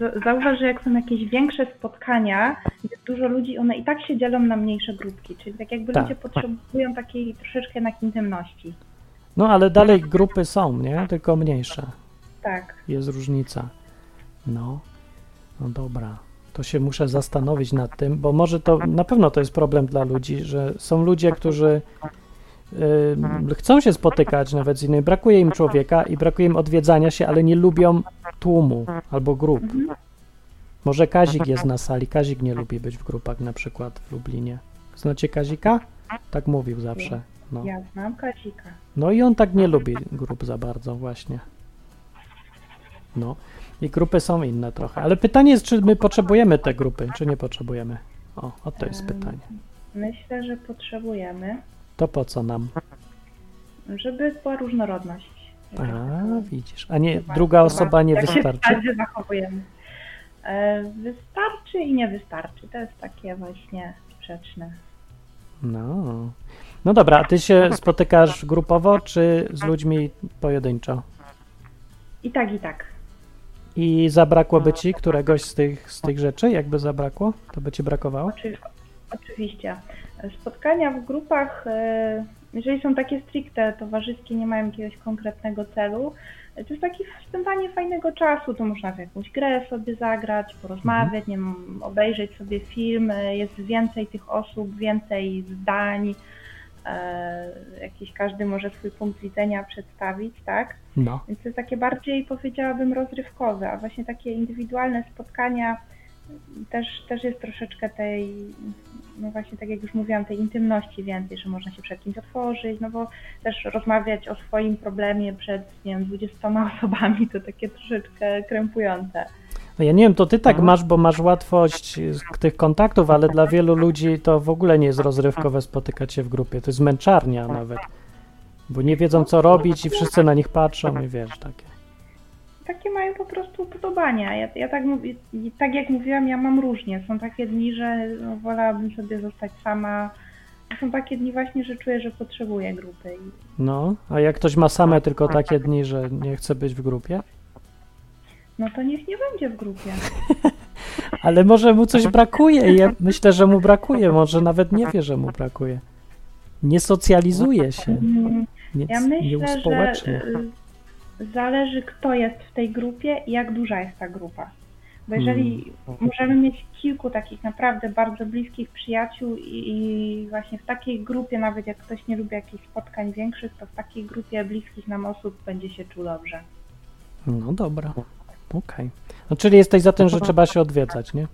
Z- Zauważ, że jak są jakieś większe spotkania, jest dużo ludzi, one i tak się dzielą na mniejsze grupki, czyli tak jakby Tak. ludzie potrzebują takiej troszeczkę jednak intymności. No ale dalej grupy są, nie? Tylko mniejsze. Tak. Jest różnica. No, no dobra. To się muszę zastanowić nad tym, bo może to na pewno to jest problem dla ludzi, że są ludzie, którzy y, chcą się spotykać nawet z innymi, brakuje im człowieka i brakuje im odwiedzania się, ale nie lubią tłumu albo grup. Może Kazik jest na sali. Kazik nie lubi być w grupach, na przykład w Lublinie. Znacie Kazika? Tak mówił zawsze. No. Ja znam Kazika. no i on tak nie lubi grup za bardzo, właśnie. No. I grupy są inne trochę. Ale pytanie jest, czy my potrzebujemy te grupy, czy nie potrzebujemy? O, o to jest pytanie. Myślę, że potrzebujemy, To po co nam? żeby była różnorodność. A, widzisz. A nie, druga osoba nie się wystarczy? wtedy zachowujemy. E, wystarczy i nie wystarczy. To jest takie właśnie sprzeczne. No. No dobra, a ty się spotykasz grupowo, czy z ludźmi pojedynczo? I tak, i tak. I zabrakłoby ci któregoś z tych, z tych rzeczy? Jakby zabrakło? To by ci brakowało? Oczy, oczywiście. Spotkania w grupach, e, jeżeli są takie stricte towarzyskie, nie mają jakiegoś konkretnego celu, to jest takie spędzanie fajnego czasu. To można w jakąś grę sobie zagrać, porozmawiać, nie wiem, obejrzeć sobie film. e, Jest więcej tych osób, więcej zdań. E, Jakiś każdy może swój punkt widzenia przedstawić, tak? No. Więc to jest takie bardziej, powiedziałabym, rozrywkowe, a właśnie takie indywidualne spotkania też, też jest troszeczkę tej, no właśnie tak jak już mówiłam, tej intymności więcej, że można się przed kimś otworzyć, no bo też rozmawiać o swoim problemie przed, nie wiem, 20 (laughs) osobami to takie troszeczkę krępujące. No ja nie wiem, to ty tak masz, bo masz łatwość tych kontaktów, ale dla wielu ludzi to w ogóle nie jest rozrywkowe spotykać się w grupie. To jest męczarnia nawet. Bo nie wiedzą, co robić i wszyscy na nich patrzą i wiesz, takie. Takie mają po prostu upodobania. Ja, ja tak, tak jak mówiłam, ja mam różnie. Są takie dni, że no, wolałabym sobie zostać sama. Są takie dni właśnie, że czuję, że potrzebuję grupy. No, a jak ktoś ma same tylko takie dni, że nie chce być w grupie? No to niech nie będzie w grupie. (laughs) Ale może mu coś brakuje i ja myślę, że mu brakuje, może nawet nie wie, że mu brakuje. Nie socjalizuje się, Mm, nie, Ja myślę, że y, zależy kto jest w tej grupie i jak duża jest ta grupa. Bo jeżeli możemy mieć kilku takich naprawdę bardzo bliskich przyjaciół i właśnie w takiej grupie, nawet jak ktoś nie lubi jakichś spotkań większych, to w takiej grupie bliskich nam osób będzie się czuł dobrze. No dobra, okej. No czyli jesteś za tym, że trzeba się odwiedzać, nie?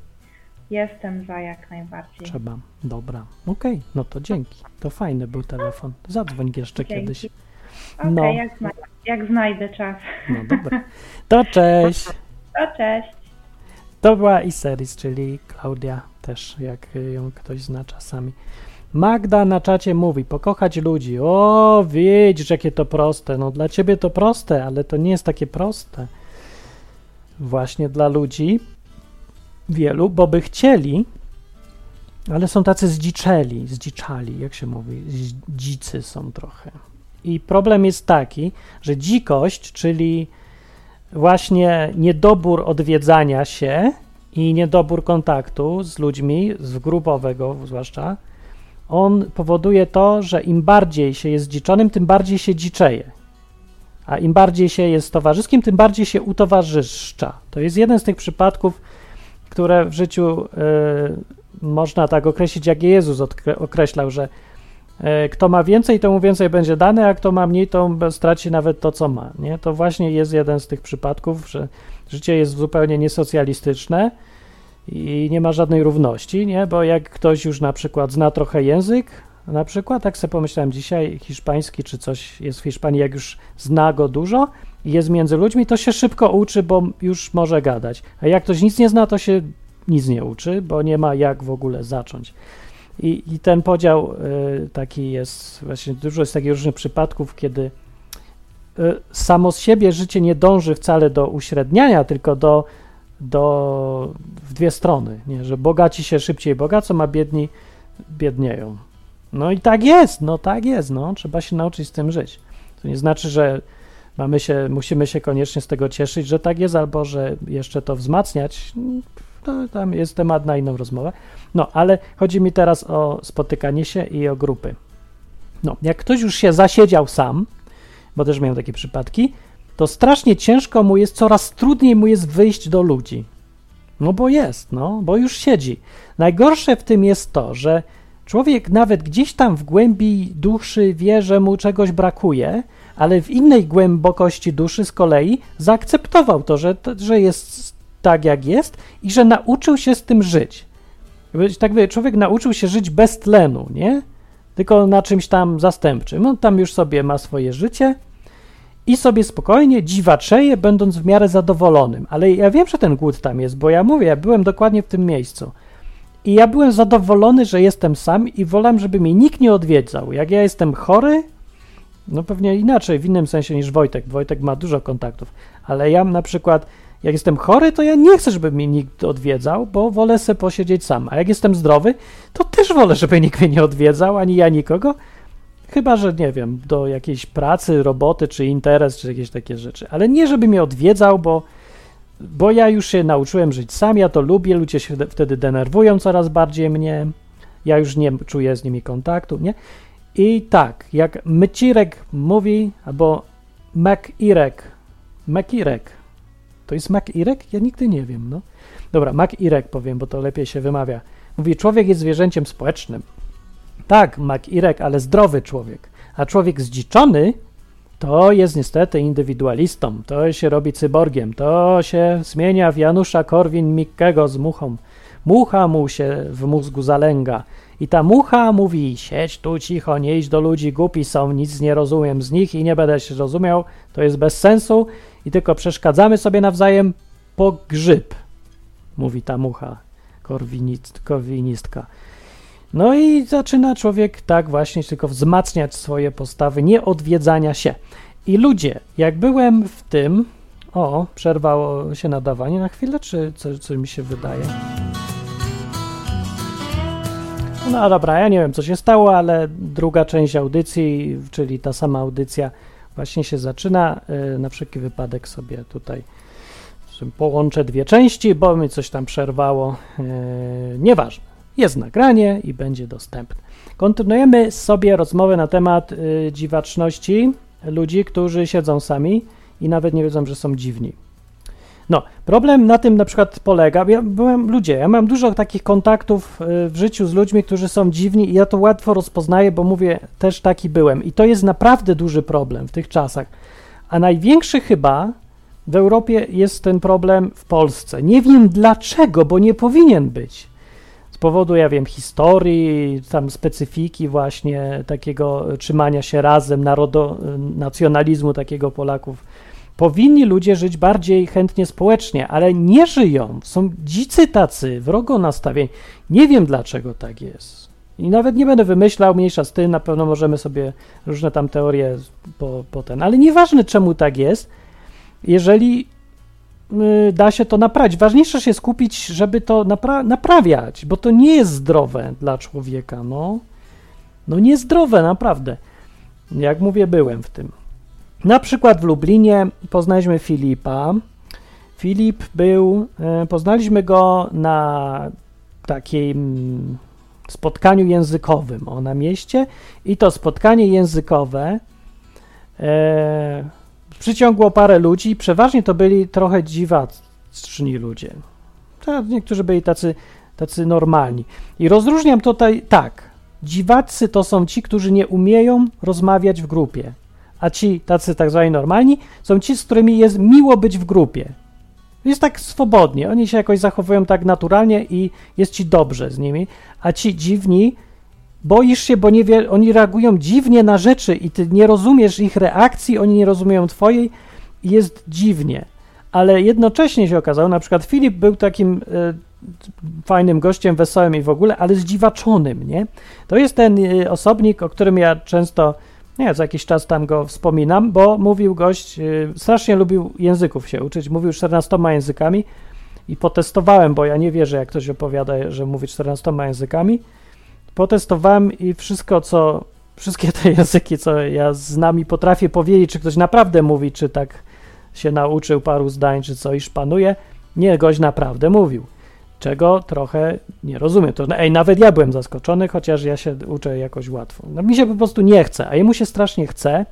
Jestem za jak najbardziej. Trzeba. Dobra, okej, no to dzięki. To fajny był telefon. Zadzwoń jeszcze Dzięki. kiedyś. Okej, no. jak, zna- jak znajdę czas. No dobra. To cześć. (laughs) To cześć. To była Iseris, czyli Klaudia też, jak ją ktoś zna czasami. Magda na czacie mówi, pokochać ludzi. O, widzisz, jakie to proste. No dla ciebie to proste, ale to nie jest takie proste. Właśnie dla ludzi wielu, bo by chcieli, ale są tacy zdziczeli, zdziczali, jak się mówi, dzicy są trochę. I problem jest taki, że dzikość, czyli właśnie niedobór odwiedzania się i niedobór kontaktu z ludźmi, z grupowego zwłaszcza, on powoduje to, że im bardziej się jest dziczonym, tym bardziej się dziczeje. A im bardziej się jest towarzyskim, tym bardziej się utowarzyszcza. To jest jeden z tych przypadków, które w życiu y, można tak określić, jak je Jezus określał, że y, kto ma więcej, to mu więcej będzie dane, a kto ma mniej, to straci nawet to, co ma. Nie? To właśnie jest jeden z tych przypadków, że życie jest zupełnie niesocjalistyczne i nie ma żadnej równości, nie? bo jak ktoś już na przykład zna trochę język, na przykład, tak sobie pomyślałem dzisiaj, hiszpański czy coś jest w Hiszpanii, jak już zna go dużo i jest między ludźmi, to się szybko uczy, bo już może gadać. A jak ktoś nic nie zna, to się nic nie uczy, bo nie ma jak w ogóle zacząć. I, i ten podział y, taki jest, właśnie dużo jest takich różnych przypadków, kiedy y, samo z siebie życie nie dąży wcale do uśredniania, tylko do, do w dwie strony, nie? że bogaci się szybciej bogacą, a biedni biednieją. No i tak jest, no tak jest, no trzeba się nauczyć z tym żyć. To nie znaczy, że mamy się, musimy się koniecznie z tego cieszyć, że tak jest, albo że jeszcze to wzmacniać. To tam jest temat na inną rozmowę. No, ale chodzi mi teraz o spotykanie się i o grupy. No, jak ktoś już się zasiedział sam, bo też miałem takie przypadki, to strasznie ciężko mu jest, coraz trudniej mu jest wyjść do ludzi. No bo jest, no, bo już siedzi. Najgorsze w tym jest to, że człowiek nawet gdzieś tam w głębi duszy wie, że mu czegoś brakuje, ale w innej głębokości duszy z kolei zaakceptował to, że, że jest tak, jak jest i że nauczył się z tym żyć. Tak by człowiek nauczył się żyć bez tlenu, nie? tylko na czymś tam zastępczym. On tam już sobie ma swoje życie i sobie spokojnie dziwaczeje, będąc w miarę zadowolonym. Ale ja wiem, że ten głód tam jest, bo ja mówię, ja byłem dokładnie w tym miejscu. I ja byłem zadowolony, że jestem sam i wolałem, żeby mnie nikt nie odwiedzał. Jak ja jestem chory, no pewnie inaczej, w innym sensie niż Wojtek. Wojtek ma dużo kontaktów, ale ja na przykład, jak jestem chory, to ja nie chcę, żeby mnie nikt odwiedzał, bo wolę sobie posiedzieć sam. A jak jestem zdrowy, to też wolę, żeby nikt mnie nie odwiedzał, ani ja nikogo. Chyba, że nie wiem, do jakiejś pracy, roboty, czy interes, czy jakieś takie rzeczy. Ale nie, żeby mnie odwiedzał, bo, bo ja już się nauczyłem żyć sam, ja to lubię, ludzie się wtedy denerwują coraz bardziej mnie, ja już nie czuję z nimi kontaktu, nie? I tak, jak Mycirek mówi, albo Macirek, Macirek, to jest Macirek? Ja nigdy nie wiem, no. Dobra, Macirek powiem, bo to lepiej się wymawia. Mówi, człowiek jest zwierzęciem społecznym. Tak, Macirek, ale zdrowy człowiek. A człowiek zdziczony to jest niestety indywidualistą. To się robi cyborgiem. To się zmienia w Janusza Korwin-Mikkego z muchą. Mucha mu się w mózgu zalęga. I ta mucha mówi: siedź tu cicho, nie idź do ludzi, głupi są, nic nie rozumiem z nich i nie będę się rozumiał, to jest bez sensu i tylko przeszkadzamy sobie nawzajem po grzyb, mówi ta mucha korwinist, korwinistka. No i zaczyna człowiek tak właśnie tylko wzmacniać swoje postawy, nie odwiedzania się. I ludzie, jak byłem w tym, o, przerwało się nadawanie na chwilę, czy coś, coś mi się wydaje? No dobra, ja nie wiem, co się stało, ale druga część audycji, czyli ta sama audycja, właśnie się zaczyna. Y, na wszelki wypadek sobie tutaj połączę dwie części, bo mi coś tam przerwało. Y, nieważne. Jest nagranie i będzie dostępne. Kontynuujemy sobie rozmowę na temat y, dziwaczności ludzi, którzy siedzą sami i nawet nie wiedzą, że są dziwni. No, problem na tym na przykład polega, ja byłem, ludzie, ja mam dużo takich kontaktów y, w życiu z ludźmi, którzy są dziwni i ja to łatwo rozpoznaję, bo mówię, też taki byłem i to jest naprawdę duży problem w tych czasach. A największy chyba w Europie jest ten problem w Polsce. Nie wiem dlaczego, bo nie powinien być. Z powodu, ja wiem, historii, tam specyfiki właśnie takiego trzymania się razem, narodo, nacjonalizmu takiego Polaków Powinni ludzie żyć bardziej chętnie społecznie, ale nie żyją. Są dzicy tacy, wrogo nastawieni. Nie wiem dlaczego tak jest. I nawet nie będę wymyślał, mniejsza z tym, na pewno możemy sobie różne tam teorie po, po ten, ale nieważne czemu tak jest, jeżeli da się to naprawić. Ważniejsze się skupić, żeby to napra naprawiać, bo to nie jest zdrowe dla człowieka, no. No niezdrowe, naprawdę. Jak mówię, byłem w tym. Na przykład w Lublinie poznaliśmy Filipa. Filip był, e, poznaliśmy go na takim spotkaniu językowym o na mieście i to spotkanie językowe e, przyciągło parę ludzi, przeważnie to byli trochę dziwaczni ludzie. Niektórzy byli tacy, tacy normalni. I rozróżniam tutaj tak, dziwacy to są ci, którzy nie umieją rozmawiać w grupie a ci tacy tak zwani normalni są ci, z którymi jest miło być w grupie. Jest tak swobodnie, oni się jakoś zachowują tak naturalnie i jest ci dobrze z nimi, a ci dziwni, boisz się, bo nie wie, oni reagują dziwnie na rzeczy i ty nie rozumiesz ich reakcji, oni nie rozumieją twojej jest dziwnie. Ale jednocześnie się okazało, na przykład Filip był takim e, fajnym gościem, wesołym i w ogóle, ale zdziwaczonym, nie? To jest ten e, osobnik, o którym ja często nie, za jakiś czas tam go wspominam, bo mówił gość, yy, strasznie lubił języków się uczyć, mówił 14 językami i potestowałem, bo ja nie wierzę, jak ktoś opowiada, że mówi 14 językami. Potestowałem i wszystko, co, wszystkie te (laughs) języki, co ja znam i potrafię powiedzieć, czy ktoś naprawdę mówi, czy tak się nauczył paru zdań, czy co, i szpanuje. Nie, gość naprawdę mówił czego trochę nie rozumiem. To, ej, nawet ja byłem zaskoczony, chociaż ja się uczę jakoś łatwo. No, mi się po prostu nie chce, a jemu się strasznie chce.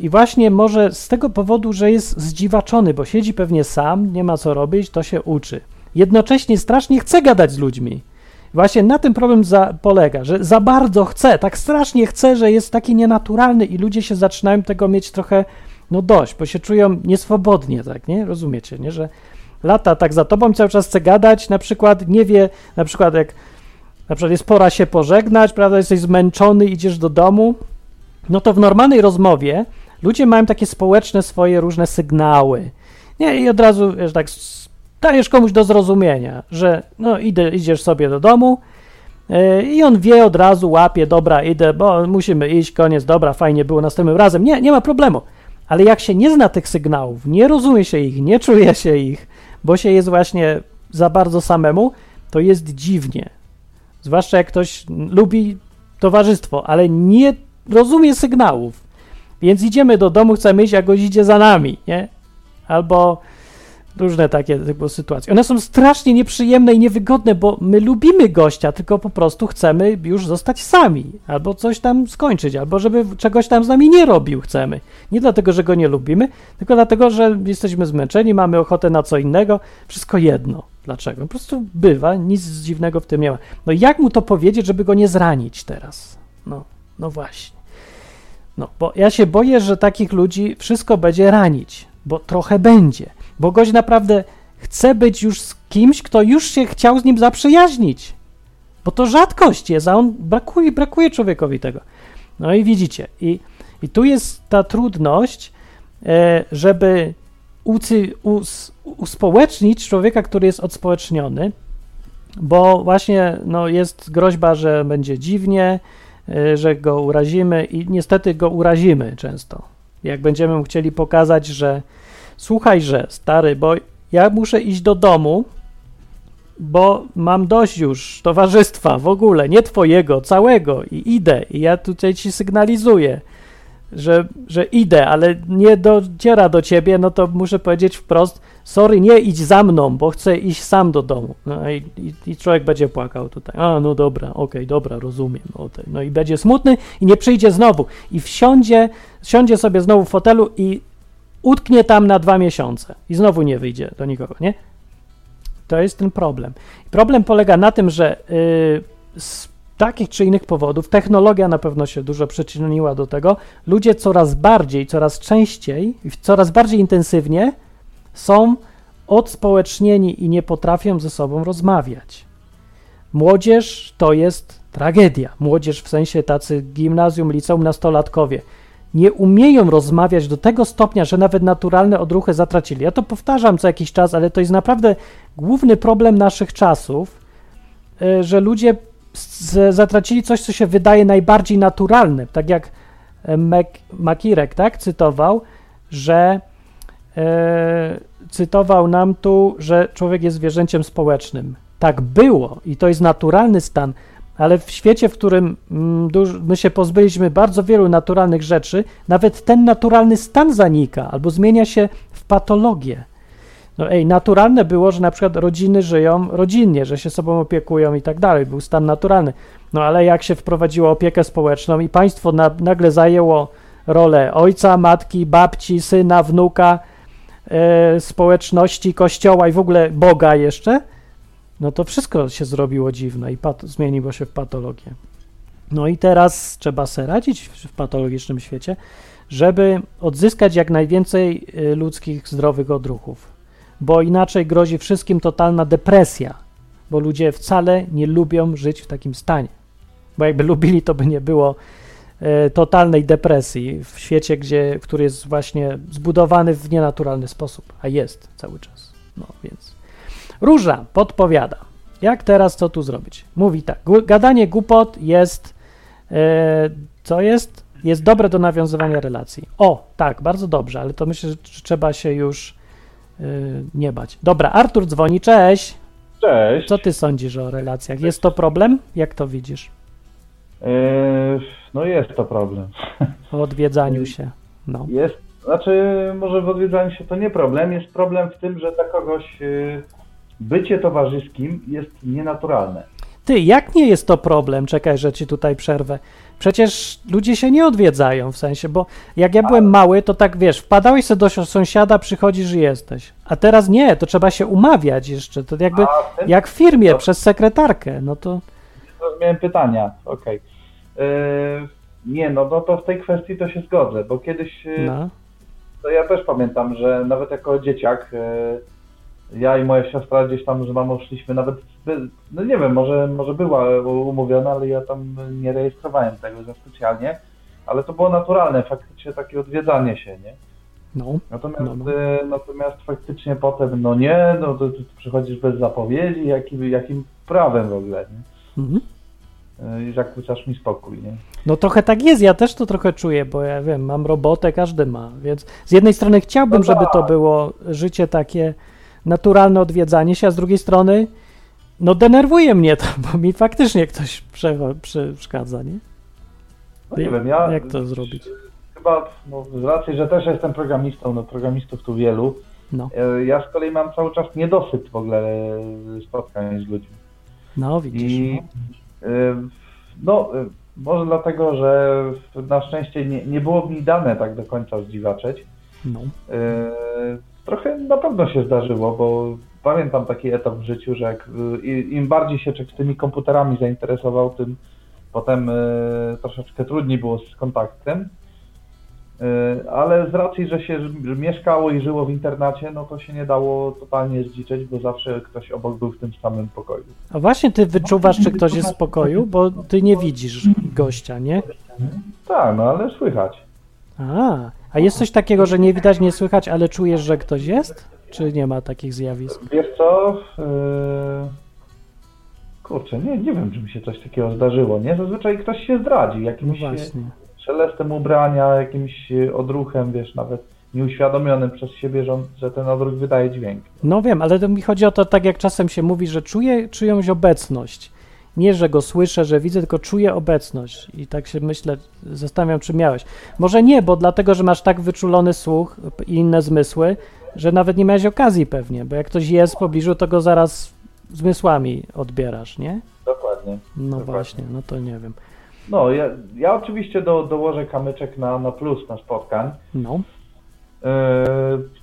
I właśnie może z tego powodu, że jest zdziwaczony, bo siedzi pewnie sam, nie ma co robić, to się uczy. Jednocześnie strasznie chce gadać z ludźmi. Właśnie na tym problem za, polega, że za bardzo chce, tak strasznie chce, że jest taki nienaturalny i ludzie się zaczynają tego mieć trochę, no dość, bo się czują nieswobodnie, tak, nie? Rozumiecie, nie? Że lata tak za tobą, cały czas chce gadać, na przykład nie wie, na przykład jak na przykład jest pora się pożegnać, prawda, jesteś zmęczony, idziesz do domu, no to w normalnej rozmowie ludzie mają takie społeczne swoje różne sygnały. Nie, i od razu, wiesz, tak dajesz komuś do zrozumienia, że no idę, idziesz sobie do domu yy, i on wie od razu, łapie, dobra, idę, bo musimy iść, koniec, dobra, fajnie było następnym razem. Nie, nie ma problemu. Ale jak się nie zna tych sygnałów, nie rozumie się ich, nie czuje się ich, bo się jest właśnie za bardzo samemu, to jest dziwnie. Zwłaszcza jak ktoś lubi towarzystwo, ale nie rozumie sygnałów. Więc idziemy do domu, chcemy iść, a gość idzie za nami, nie? Albo różne takie typu sytuacje. One są strasznie nieprzyjemne i niewygodne, bo my lubimy gościa, tylko po prostu chcemy już zostać sami, albo coś tam skończyć, albo żeby czegoś tam z nami nie robił chcemy. Nie dlatego, że go nie lubimy, tylko dlatego, że jesteśmy zmęczeni, mamy ochotę na co innego, wszystko jedno. Dlaczego? Po prostu bywa, nic dziwnego w tym nie ma. No jak mu to powiedzieć, żeby go nie zranić teraz? No, no właśnie. No, bo ja się boję, że takich ludzi wszystko będzie ranić, bo trochę będzie. Bo gość naprawdę chce być już z kimś, kto już się chciał z nim zaprzyjaźnić. Bo to rzadkość jest, a on brakuje, brakuje człowiekowi tego. No i widzicie, i, i tu jest ta trudność, e, żeby ucy, us, uspołecznić człowieka, który jest odspołeczniony, bo właśnie no, jest groźba, że będzie dziwnie, y, że go urazimy i niestety go urazimy często. Jak będziemy chcieli pokazać, że słuchaj, że stary, bo ja muszę iść do domu, bo mam dość już towarzystwa w ogóle, nie twojego, całego i idę i ja tutaj ci sygnalizuję, że, że idę, ale nie dociera do ciebie, no to muszę powiedzieć wprost, sorry, nie idź za mną, bo chcę iść sam do domu. No i, i, i człowiek będzie płakał tutaj. A, no dobra, okej, dobra, rozumiem. Okay. No i będzie smutny i nie przyjdzie znowu. I wsiądzie, siądzie sobie znowu w fotelu i utknie tam na dwa miesiące. I znowu nie wyjdzie do nikogo, nie? To jest ten problem. Problem polega na tym, że yy, z takich czy innych powodów, technologia na pewno się dużo przyczyniła do tego, ludzie coraz bardziej, coraz częściej, coraz bardziej intensywnie są odspołecznieni i nie potrafią ze sobą rozmawiać. Młodzież to jest tragedia. Młodzież w sensie tacy gimnazjum, liceum, nastolatkowie nie umieją rozmawiać do tego stopnia, że nawet naturalne odruchy zatracili. Ja to powtarzam co jakiś czas, ale to jest naprawdę główny problem naszych czasów, y, że ludzie zatracili coś, co się wydaje najbardziej naturalne. Tak jak Mek, Makirek tak, cytował, że e, cytował nam tu, że człowiek jest zwierzęciem społecznym. Tak było i to jest naturalny stan, ale w świecie, w którym mm, my się pozbyliśmy bardzo wielu naturalnych rzeczy, nawet ten naturalny stan zanika albo zmienia się w patologię. No ej, naturalne było, że na przykład rodziny żyją rodzinnie, że się sobą opiekują i tak dalej, był stan naturalny. No ale jak się wprowadziło opiekę społeczną i państwo na, nagle zajęło rolę ojca, matki, babci, syna, wnuka, e, społeczności, kościoła i w ogóle Boga jeszcze, no to wszystko się zrobiło dziwne i zmieniło się w patologię. No i teraz trzeba sobie radzić w, patologicznym świecie, żeby odzyskać jak najwięcej y, ludzkich zdrowych odruchów bo inaczej grozi wszystkim totalna depresja, bo ludzie wcale nie lubią żyć w takim stanie. Bo jakby (laughs) lubili, to by nie było e, totalnej depresji w świecie, gdzie, który jest właśnie zbudowany w nienaturalny sposób, a jest cały czas. No więc. Róża podpowiada, jak teraz co tu zrobić. Mówi tak, gadanie głupot jest, e, co jest? Jest dobre do nawiązywania relacji. O, tak, bardzo dobrze, ale to myślę, że trzeba się już y, nie bać. Dobra, Artur dzwoni, cześć. Cześć. Co ty sądzisz o relacjach? Jest to problem? Jak to widzisz? Yy, no jest to problem. O odwiedzaniu się. No. Jest, znaczy może w odwiedzaniu się to nie problem, jest problem w tym, że dla kogoś yy, bycie towarzyskim jest nienaturalne. Ty, jak nie jest to problem? Czekaj, że ci tutaj przerwę. Przecież ludzie się nie odwiedzają w sensie, bo jak ja byłem mały, to tak wiesz, wpadałeś sobie do sąsiada, przychodzisz i jesteś. A teraz nie, to trzeba się umawiać jeszcze. To jakby wtedy jak w firmie przez sekretarkę. No to miałem pytania, okej. Yy, nie, no, no to w tej kwestii to się zgodzę, bo kiedyś yy, no. to ja też pamiętam, że nawet jako dzieciak yy, ja i moja siostra gdzieś tam z mamą szliśmy nawet, no nie wiem, może, może była umówiona, ale ja tam nie rejestrowałem tego za specjalnie, ale to było naturalne, faktycznie takie odwiedzanie się, nie? No, Natomiast, No, no. e, natomiast faktycznie potem, no nie, no to, to przychodzisz bez zapowiedzi, jakim, jakim prawem w ogóle, nie? mhm. E, I zakłócasz mi spokój, nie? No trochę tak jest, ja też to trochę czuję, bo ja wiem, mam robotę, każdy ma, więc z jednej strony chciałbym, No żeby to tak. było życie takie naturalne odwiedzanie się, a z drugiej strony no denerwuje mnie to, bo mi faktycznie ktoś przeszkadza, nie? No nie wiem, ja... Jak to zrobić? Chyba, no, z racji, że też jestem programistą, no programistów tu wielu, No, e, ja z kolei mam cały czas niedosyt w ogóle e, spotkań z ludźmi. no widzisz. I no, e, może dlatego, że na szczęście nie, nie było mi dane tak do końca zdziwaczeć. No, Trochę na pewno się zdarzyło, bo pamiętam taki etap w życiu, że jak, i- im bardziej się człowiek tymi komputerami zainteresował, tym potem e, troszeczkę trudniej było z kontaktem. E, Ale z racji, że się mieszkało i żyło w internacie, no to się nie dało totalnie zdziczeć, bo zawsze ktoś obok był w tym samym pokoju. a właśnie ty wyczuwasz, czy ktoś jest w pokoju, bo ty nie widzisz gościa, nie? Tak, no ale słychać. A, a jest coś takiego, że nie widać, nie słychać, ale czujesz, że ktoś jest? Czy nie ma takich zjawisk? Wiesz co? Yy... Kurczę, nie, nie wiem, czy mi się coś takiego zdarzyło, nie? Zazwyczaj ktoś się zdradzi No jakimś e, właśnie. szelestem ubrania, jakimś e, odruchem, wiesz, nawet nieuświadomionym przez siebie, że, on, że ten odruch wydaje dźwięk. No wiem, ale to mi chodzi o to, tak jak czasem się mówi, że czuję czyjąś obecność. Nie, że go słyszę, że widzę, tylko czuję obecność. I tak się myślę, zastanawiam, czy miałeś. Może nie, bo dlatego, że masz tak wyczulony słuch i inne zmysły, że nawet nie miałeś okazji pewnie, bo jak ktoś jest w pobliżu, to go zaraz zmysłami odbierasz, nie? Dokładnie. No Dokładnie. właśnie, no to nie wiem. No, ja, ja oczywiście do, dołożę kamyczek na, na plus na spotkań. No,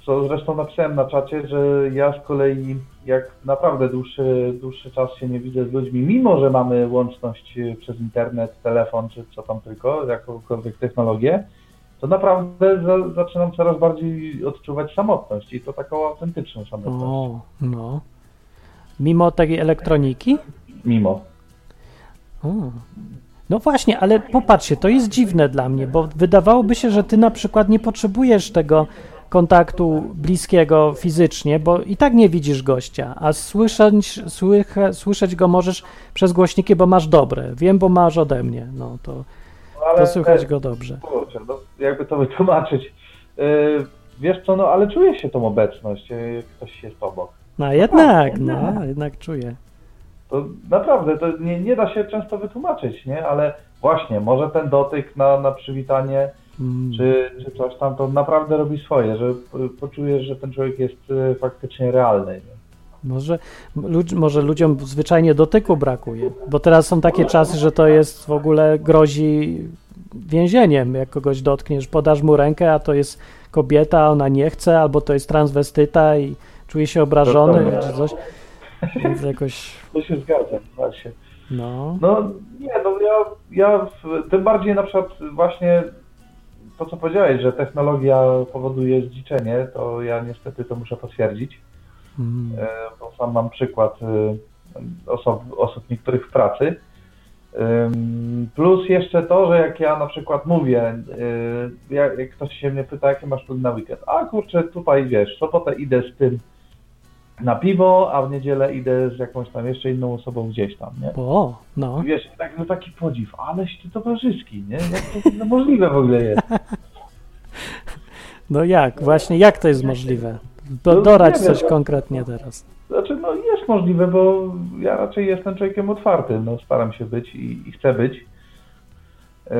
Co zresztą napisałem na czacie, że ja z kolei jak naprawdę dłuższy, dłuższy czas się nie widzę z ludźmi, mimo że mamy łączność e, przez internet, telefon czy co tam tylko, jakąkolwiek technologię, to naprawdę za, zaczynam coraz bardziej odczuwać samotność i to taką autentyczną samotność. o, no. Mimo tej elektroniki? Mimo. O. No właśnie, ale popatrzcie, to jest dziwne dla mnie, bo wydawałoby się, że ty na przykład nie potrzebujesz tego kontaktu bliskiego fizycznie, bo i tak nie widzisz gościa, a słyszeć, słycha, słyszeć go możesz przez głośniki, bo masz dobre. Wiem, bo masz ode mnie, no to, No, to słychać go dobrze. Kurczę, no, jakby to (laughs) wytłumaczyć. E, Wiesz co, no ale czuje się tą obecność, jak ktoś jest obok. No jednak, no, jednak czuję. To naprawdę, to nie, nie da się często wytłumaczyć, nie? Ale właśnie, może ten dotyk na, na przywitanie Mm. czy, czy coś tam, to naprawdę robi swoje, że poczujesz, że ten człowiek jest e, faktycznie realny. Nie? Może, ludzi, może ludziom zwyczajnie dotyku brakuje, bo teraz są takie czasy, że to jest w ogóle grozi więzieniem, jak kogoś dotkniesz, podasz mu rękę, a to jest kobieta, ona nie chce, albo to jest transwestyta i czuje się obrażony, czy coś. Więc jakoś, To się zgadzam, właśnie. no, No nie, no ja, ja tym bardziej na przykład właśnie to, co powiedziałeś, że technologia powoduje zdziczenie, to ja niestety to muszę potwierdzić. mm, bo sam mam przykład e, osób, osób niektórych w pracy. Plus jeszcze to, że jak ja na przykład mówię, e, jak, ktoś się mnie pyta, jakie masz plany na weekend, a kurczę, tutaj wiesz, sobotę idę z tym na piwo, a w niedzielę idę z jakąś tam jeszcze inną osobą gdzieś tam, nie? o, no, I wiesz, tak, no taki podziw, aleś ty towarzyski, nie? Jak to ogóle możliwe w ogóle jest? no jak, właśnie, jak to jest możliwe? Do, No, dorać coś no. konkretnie teraz. Znaczy, no jest możliwe, bo ja raczej jestem człowiekiem otwartym, no staram się być i, i chcę być. Yy,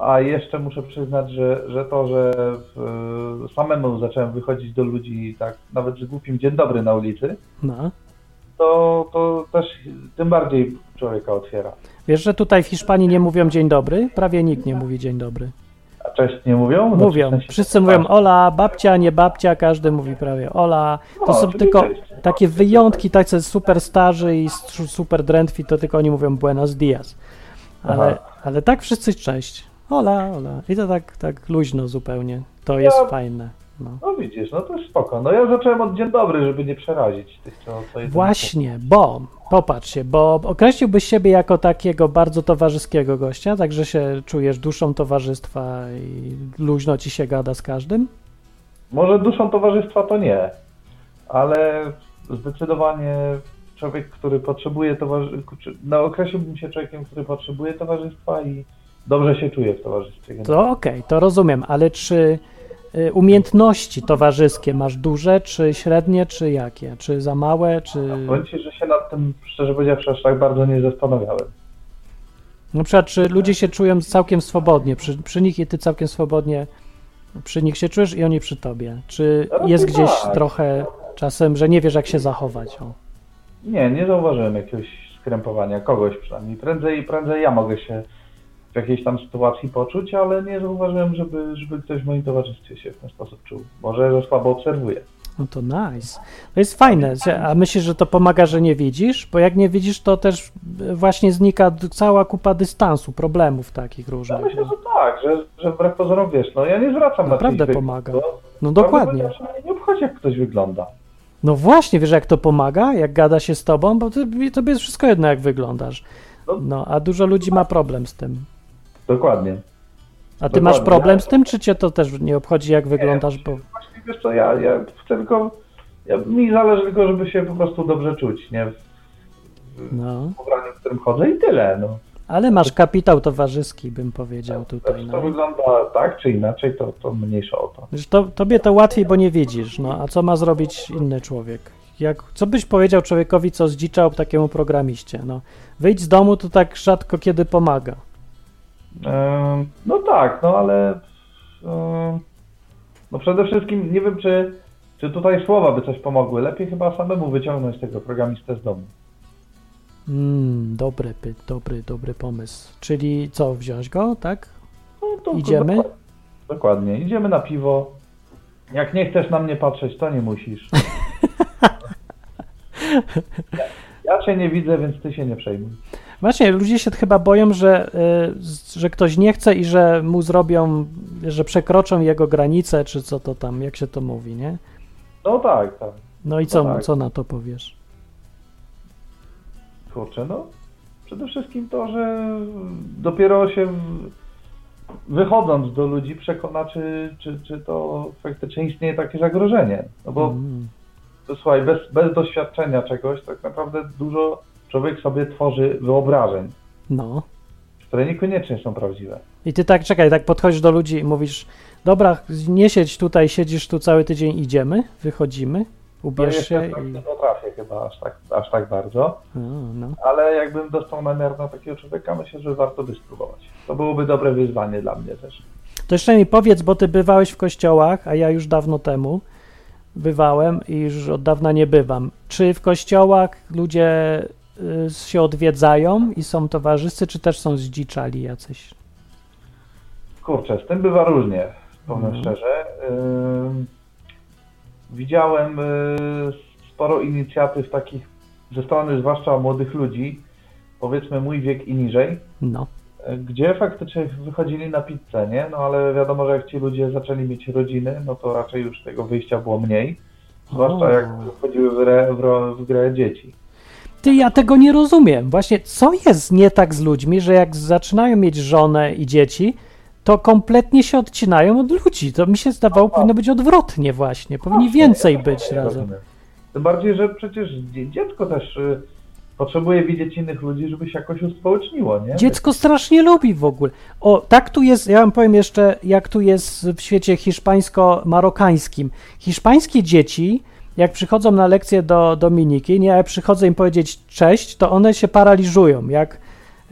A jeszcze muszę przyznać, że, że to, że w, samemu zacząłem wychodzić do ludzi tak nawet z głupim dzień dobry na ulicy, No. to, to też tym bardziej człowieka otwiera. Wiesz, że tutaj w Hiszpanii nie mówią dzień dobry? Prawie nikt nie mówi dzień dobry. A cześć nie mówią? Znaczy, Mówią. w sensie- Wszyscy mówią ola, babcia, nie babcia, każdy mówi prawie ola. To No, są czyli tylko cześć. takie wyjątki, tacy super starzy i super drętwi, to tylko oni mówią buenos dias. Ale, ale tak wszyscy cześć. Ola, ola. I to tak, tak luźno zupełnie. To jest Ja- fajne. No. No widzisz, no to jest spoko. No ja zacząłem od dzień dobry, żeby nie przerazić tych, co, co Właśnie, bo, popatrzcie, bo określiłbyś siebie jako takiego bardzo towarzyskiego gościa, także się czujesz duszą towarzystwa i luźno ci się gada z każdym? Może duszą towarzystwa to nie, ale zdecydowanie człowiek, który potrzebuje towarzystwa, no określiłbym się człowiekiem, który potrzebuje towarzystwa i dobrze się czuje w towarzystwie. To okej, to rozumiem, ale czy y, umiejętności towarzyskie masz duże, czy średnie, czy jakie? Czy za małe, czy... Powiem Ci, że się nad tym, szczerze powiedziawszy, aż tak bardzo nie zastanawiałem. Na przykład, czy ludzie się czują całkiem swobodnie przy, przy nich i ty całkiem swobodnie przy nich się czujesz i oni przy tobie? Czy jest gdzieś tak. trochę czasem, że nie wiesz, jak się zachować? O. Nie, nie zauważyłem jakiegoś skrępowania, kogoś przynajmniej. Prędzej, prędzej ja mogę się w jakiejś tam sytuacji poczuć, ale nie zauważyłem, żeby, żeby ktoś w moim towarzystwie się w ten sposób czuł. Może, że słabo obserwuję. No to nice. To jest fajne. A myślisz, że to pomaga, że nie widzisz? Bo jak nie widzisz, to też właśnie znika cała kupa dystansu, problemów takich Ja różnych. myślę, że tak, że, że wbrew pozorom wiesz, no ja nie zwracam Naprawdę na czyjś pomaga. No dokładnie. Nie obchodzi, jak ktoś wygląda. No właśnie, wiesz, jak to pomaga, jak gada się z tobą, bo ty, tobie jest wszystko jedno, jak wyglądasz. No. No, a dużo ludzi ma problem z tym. Dokładnie. A ty Dokładnie. masz problem z tym, czy cię to też nie obchodzi, jak wyglądasz? Bo Właśnie wiesz co, ja, ja chcę tylko, ja, mi zależy tylko, żeby się po prostu dobrze czuć, nie? W, no. w ubraniu, w którym chodzę i tyle, no. Ale masz kapitał towarzyski, bym powiedział tutaj. Czy to No. wygląda tak czy inaczej, to, to mniejsza o to. To, tobie to łatwiej, bo nie widzisz. No, a co ma zrobić inny człowiek? Jak, co byś powiedział człowiekowi, co zdziczał takiemu programiście? No, wyjdź z domu, to tak rzadko kiedy pomaga. No tak, no ale no przede wszystkim nie wiem, czy, czy tutaj słowa by coś pomogły. Lepiej chyba samemu wyciągnąć tego programistę z domu. Mm, dobry, dobry, dobry pomysł. Czyli co, wziąć go, tak? No, Idziemy? Dokładnie, dokładnie, idziemy na piwo. Jak nie chcesz na mnie patrzeć, to nie musisz. ja, (laughs) ja cię nie widzę, więc ty się nie przejmuj. Właśnie, ludzie się chyba boją, że, y, że ktoś nie chce i że mu zrobią, że przekroczą jego granice, czy co to tam, jak się to mówi, nie? No tak, tak. No i co, No tak. co na to powiesz? Kurczę, no przede wszystkim to, że dopiero się wychodząc do ludzi przekona, czy, czy, czy to faktycznie istnieje takie zagrożenie. No bo Mm. słuchaj, bez, bez doświadczenia czegoś tak naprawdę dużo człowiek sobie tworzy wyobrażeń, No. które niekoniecznie są prawdziwe. I ty tak, czekaj, tak podchodzisz do ludzi i mówisz, dobra, nie siedź tutaj, siedzisz tu cały tydzień, idziemy, wychodzimy, ubierz jeszcze się tak i... nie potrafię chyba aż tak, aż tak bardzo, No, no. ale jakbym dostał namiar na takiego człowieka, myślę, że warto by spróbować. To byłoby dobre wyzwanie dla mnie też. To jeszcze mi powiedz, bo ty bywałeś w kościołach, a ja już dawno temu bywałem i już od dawna nie bywam. Czy w kościołach ludzie y, się odwiedzają i są towarzyscy, czy też są zdziczali jacyś? Kurczę, z tym bywa różnie, powiem Mhm. szczerze. Ym, widziałem y, sporo inicjatyw takich ze strony zwłaszcza młodych ludzi, powiedzmy mój wiek i niżej, No. y, gdzie faktycznie wychodzili na pizzę, nie? No ale wiadomo, że jak ci ludzie zaczęli mieć rodziny, no to raczej już tego wyjścia było mniej. Zwłaszcza O. jak wchodziły w, re, w, w grę dzieci. Ty, ja tego nie rozumiem. Właśnie, co jest nie tak z ludźmi, że jak zaczynają mieć żonę i dzieci, to kompletnie się odcinają od ludzi. To mi się zdawało, powinno być odwrotnie właśnie. Powinni więcej być Ja razem. rozumiem. Tym bardziej, że przecież dzie- dziecko też y, potrzebuje widzieć innych ludzi, żeby się jakoś uspołeczniło, nie? Dziecko strasznie lubi w ogóle. O, tak tu jest, ja wam powiem jeszcze, jak tu jest w świecie hiszpańsko-marokańskim. Hiszpańskie dzieci, jak przychodzą na lekcję do Dominiki, nie, jak przychodzę im powiedzieć cześć, to one się paraliżują, jak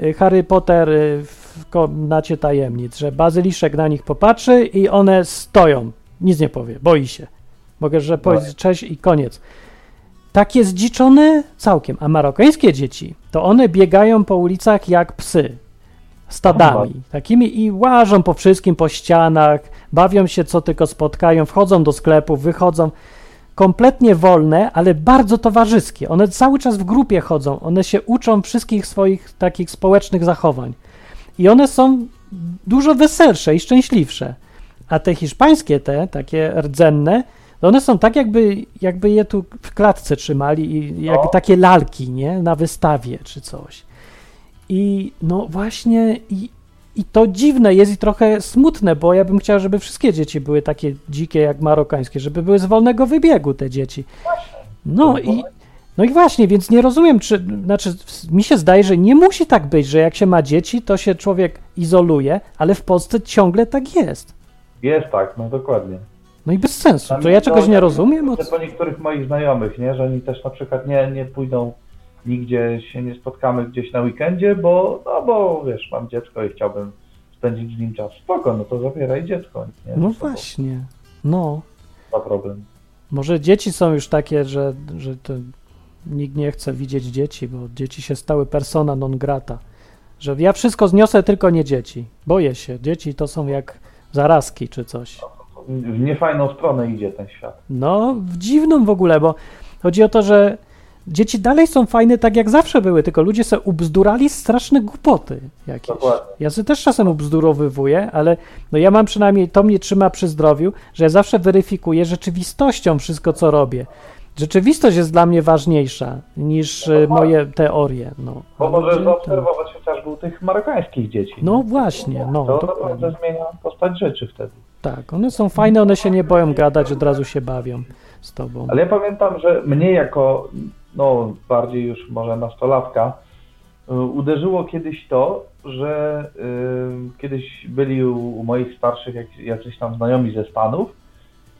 y, Harry Potter y, w komnacie tajemnic, że bazyliszek na nich popatrzy i one stoją, nic nie powie, boi się. Mogę, że powiedzieć cześć i koniec. Takie zdziczone całkiem, a marokańskie dzieci, to one biegają po ulicach jak psy, stadami, takimi i łażą po wszystkim, po ścianach, bawią się co tylko spotkają, wchodzą do sklepów, wychodzą, kompletnie wolne, ale bardzo towarzyskie. One cały czas w grupie chodzą, one się uczą wszystkich swoich takich społecznych zachowań. I one są dużo weselsze i szczęśliwsze. A te hiszpańskie, te takie rdzenne, one są tak, jakby, jakby je tu w klatce trzymali, i jak No. takie lalki, nie? Na wystawie czy coś. I no właśnie, i, i to dziwne jest i trochę smutne, bo ja bym chciał, żeby wszystkie dzieci były takie dzikie jak marokańskie, żeby były z wolnego wybiegu te dzieci. No i, no i właśnie, więc nie rozumiem, czy, znaczy mi się zdaje, że nie musi tak być, że jak się ma dzieci, to się człowiek izoluje, ale w Polsce ciągle tak jest. Jest tak, no dokładnie. No i bez sensu. To ja czegoś nie rozumiem? O Widzę co- po niektórych moich znajomych, nie, że oni też na przykład nie, nie pójdą nigdzie, się nie spotkamy gdzieś na weekendzie, bo, no bo wiesz, mam dziecko i chciałbym spędzić z nim czas. Spoko, no to zabieraj dziecko. Nie? No To właśnie. No. Ma problem. Może dzieci są już takie, że, że to nikt nie chce widzieć dzieci, bo dzieci się stały persona non grata. Że ja wszystko zniosę, tylko nie dzieci. Boję się. Dzieci to są jak zarazki czy coś. W niefajną stronę idzie ten świat. No, w dziwną w ogóle, bo chodzi o to, że dzieci dalej są fajne tak jak zawsze były, tylko ludzie se ubzdurali straszne głupoty jakieś. Dokładnie. Ja sobie też czasem ubzdurowywuję, ale no ja mam przynajmniej, to mnie trzyma przy zdrowiu, że ja zawsze weryfikuję rzeczywistością wszystko, co robię. Rzeczywistość jest dla mnie ważniejsza niż y, moje teorie. No, Bo możesz ludzie- zaobserwować chociażby u tych marokańskich dzieci. No właśnie, no, to naprawdę zmienia postać rzeczy wtedy. Tak, one są fajne, one się nie boją gadać, od razu się bawią z tobą. Ale ja pamiętam, że mnie jako, no bardziej już może nastolatka, y, uderzyło kiedyś to, że y, kiedyś byli u, u moich starszych jak, jacyś tam znajomi ze Stanów.